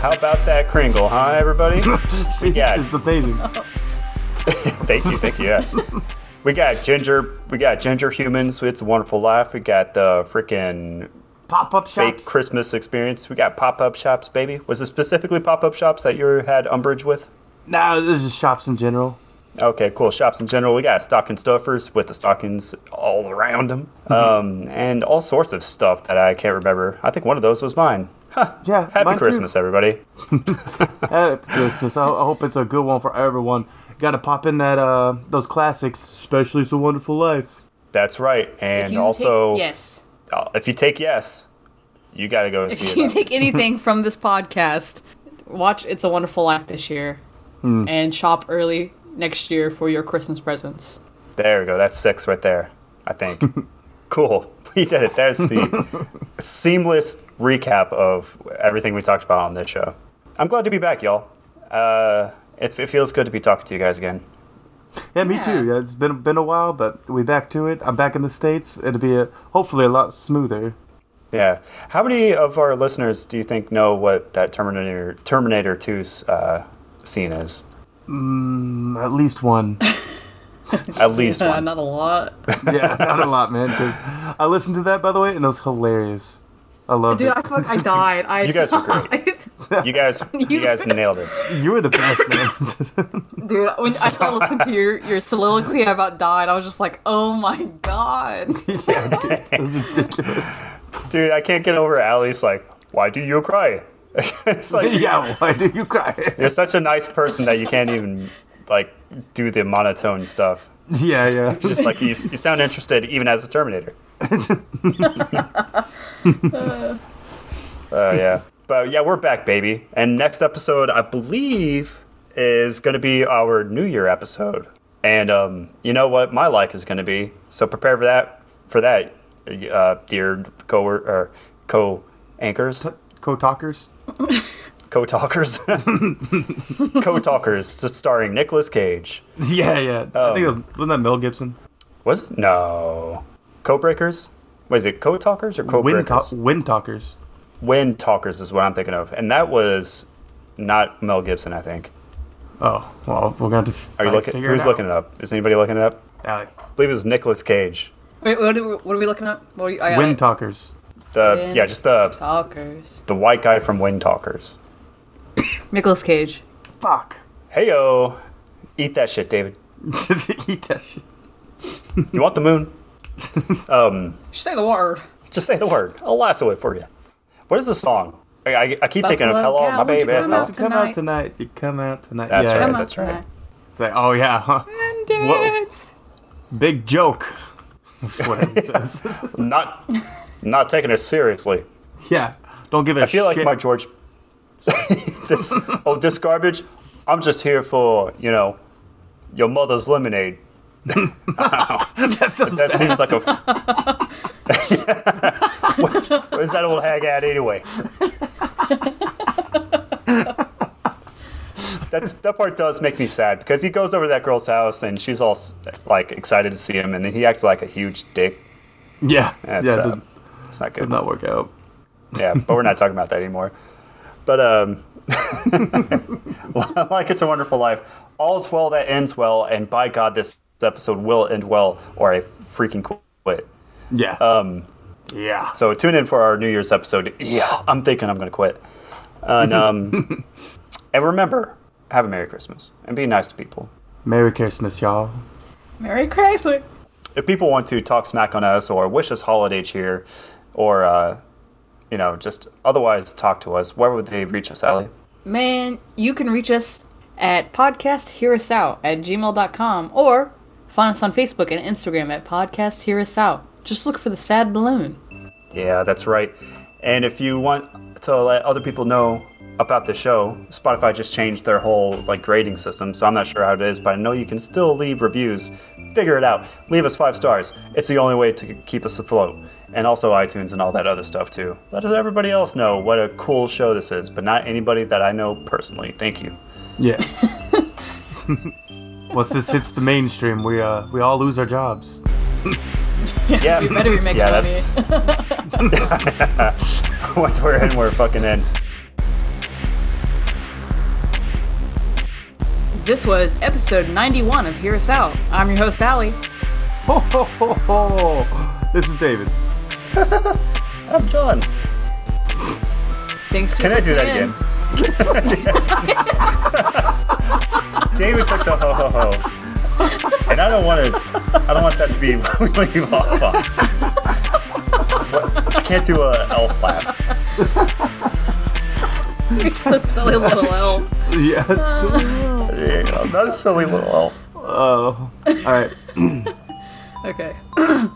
How about that Kringle, huh, everybody? See, got- it's amazing. thank you, thank you. Yeah. We got ginger. We got ginger humans. It's a wonderful life. We got the freaking Pop up fake. Christmas experience. We got pop up shops, baby. Was it specifically pop up shops that you had umbrage with? Nah, this is just shops in general. Okay, cool. Shops in general. We got stocking stuffers with the stockings all around them, um, and all sorts of stuff that I can't remember. I think one of those was mine. Huh. Yeah, Happy mine too. Christmas, everybody. Happy Christmas. I, I hope it's a good one for everyone. Got to pop in that uh those classics, especially "It's a Wonderful Life." That's right. And also, take, yes. uh, if you take yes, you got to go see If you take anything from this podcast, watch It's a Wonderful Life this year, Hmm. and shop early next year for your Christmas presents. There we go. That's six right there. I think. cool. We did it. There's the seamless recap of everything we talked about on this show. I'm glad to be back, y'all. Uh, it, it feels good to be talking to you guys again. Yeah, me Yeah. too. Yeah, it's been been a while, but we back to it. I'm back in the states. It'll be a, hopefully a lot smoother. Yeah. How many of our listeners do you think know what that Terminator Terminator 2's uh, scene is? At least one. At least Uh, one. not a lot. yeah, not a lot, man. Because I listened to that by the way, and it was hilarious. I love Dude, it. Dude, I feel like I died. I You guys were great. You guys, you guys nailed it. You were the best, man. Dude, when I started listening to your, your soliloquy about died, I was just like, oh my god. yeah, dude, it was ridiculous. Dude, I can't get over Allie's like, why do you cry? it's like yeah, why do you cry? you're such a nice person that you can't even like do the monotone stuff. yeah, yeah. It's just like you, you sound interested even as a Terminator. uh, yeah, but yeah, we're back, baby. And next episode, I believe, is going to be our New Year episode. And um, you know what my like is going to be. So prepare for that. For that, uh, dear co or co anchors, co talkers, co talkers, co-talkers, starring Nicolas Cage. Yeah, yeah. I think it Um, was, wasn't that Mel Gibson? Was it? No. Co breakers? Was it co talkers or co-breakers? ta- wind talkers. Wind talkers is what I'm thinking of, and that was not Mel Gibson. I think. Oh, well, we're going to have to Are you looking? figure Who's it out. looking it up? Is anybody looking it up? Allie. I believe it was Nicolas Cage. Wait, what are, we, what are we looking at? What are you, I Wind it. talkers. The Wind yeah, just the Talkers. the white guy from Wind Talkers. Nicolas Cage. Fuck. Heyo, eat that shit, David. Eat that shit. You want the moon? um, Just say the word. just say the word. I'll lasso it for you. What is the song? I, I, I keep thinking of Buffalo "Hello, cow, my would you baby." come out come Tonight. out tonight. You come out tonight. That's yeah, right. Come yeah. that's right. tonight. It's like, oh yeah, huh? And Whoa. big joke. Whatever it says. Not not taking it seriously. yeah, don't give a I feel like shit. my George. this oh this garbage. I'm just here for you know your mother's lemonade. That's the- That seems like a. Where's that old hag at anyway? That's, that part does make me sad because he goes over to that girl's house and she's all like excited to see him and then he acts like a huge dick. yeah, That's, yeah, uh, did, it's not did good. not work out. Yeah, but we're not talking about that anymore. But um, like it's a wonderful life. All's well that ends well, and by God, this episode will end well, or I freaking quit. Yeah, Um, yeah. so tune in for our New Year's episode. Yeah, I'm thinking I'm going to quit. And um, and remember, have a Merry Christmas and be nice to people. Merry Christmas, y'all. Merry Christmas. If people want to talk smack on us or wish us holiday cheer, or uh, you know, just otherwise talk to us, where would they reach us, Allie? Man, you can reach us at podcast hear us out at gmail.com or find us on Facebook and Instagram at podcast hear us out. Just look for the sad balloon. Yeah, that's right. And if you want to let other people know about the show, Spotify just changed their whole like grading system, so I'm not sure how it is, but I know you can still leave reviews. Figure it out. Leave us five stars. It's the only way to keep us afloat. And also iTunes and all that other stuff too. Let everybody else know what a cool show this is, but not anybody that I know personally. Thank you. Yes. Once this hits the mainstream, we uh we all lose our jobs. Yeah, We better be making yeah, money. that's once we're in, we're fucking in. This was episode 91 of Hear Us Out. I'm your host, Allie. Ho ho ho ho! This is David. I'm John. Thanks for Can I do that listening again? David took the ho ho ho, and I don't want to. I don't want that to be what we leave off on. I can't do a elf laugh. You're just a silly little elf. Yes. Yeah, I'm not a silly little elf. Oh. all right. Okay.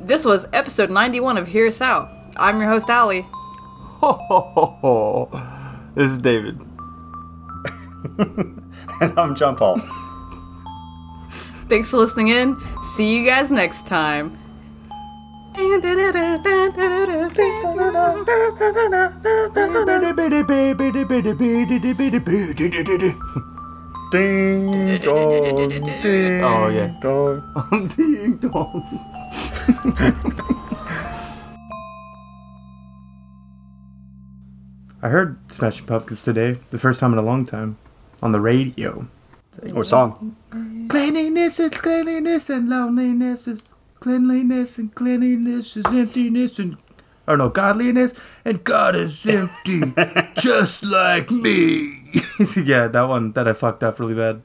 this was episode 91 of Hear Us Out. I'm your host, Allie. Ho ho ho ho! This is David. And I'm John Paul. Thanks for listening in. See you guys next time. Ding dong, ding Oh yeah. dong. Ding dong. I heard Smashing Pumpkins today, the first time in a long time, on the radio. Or song. Cleanliness is cleanliness and loneliness is cleanliness and cleanliness is emptiness and or no godliness and God is empty just like me. yeah, that one that I fucked up really bad.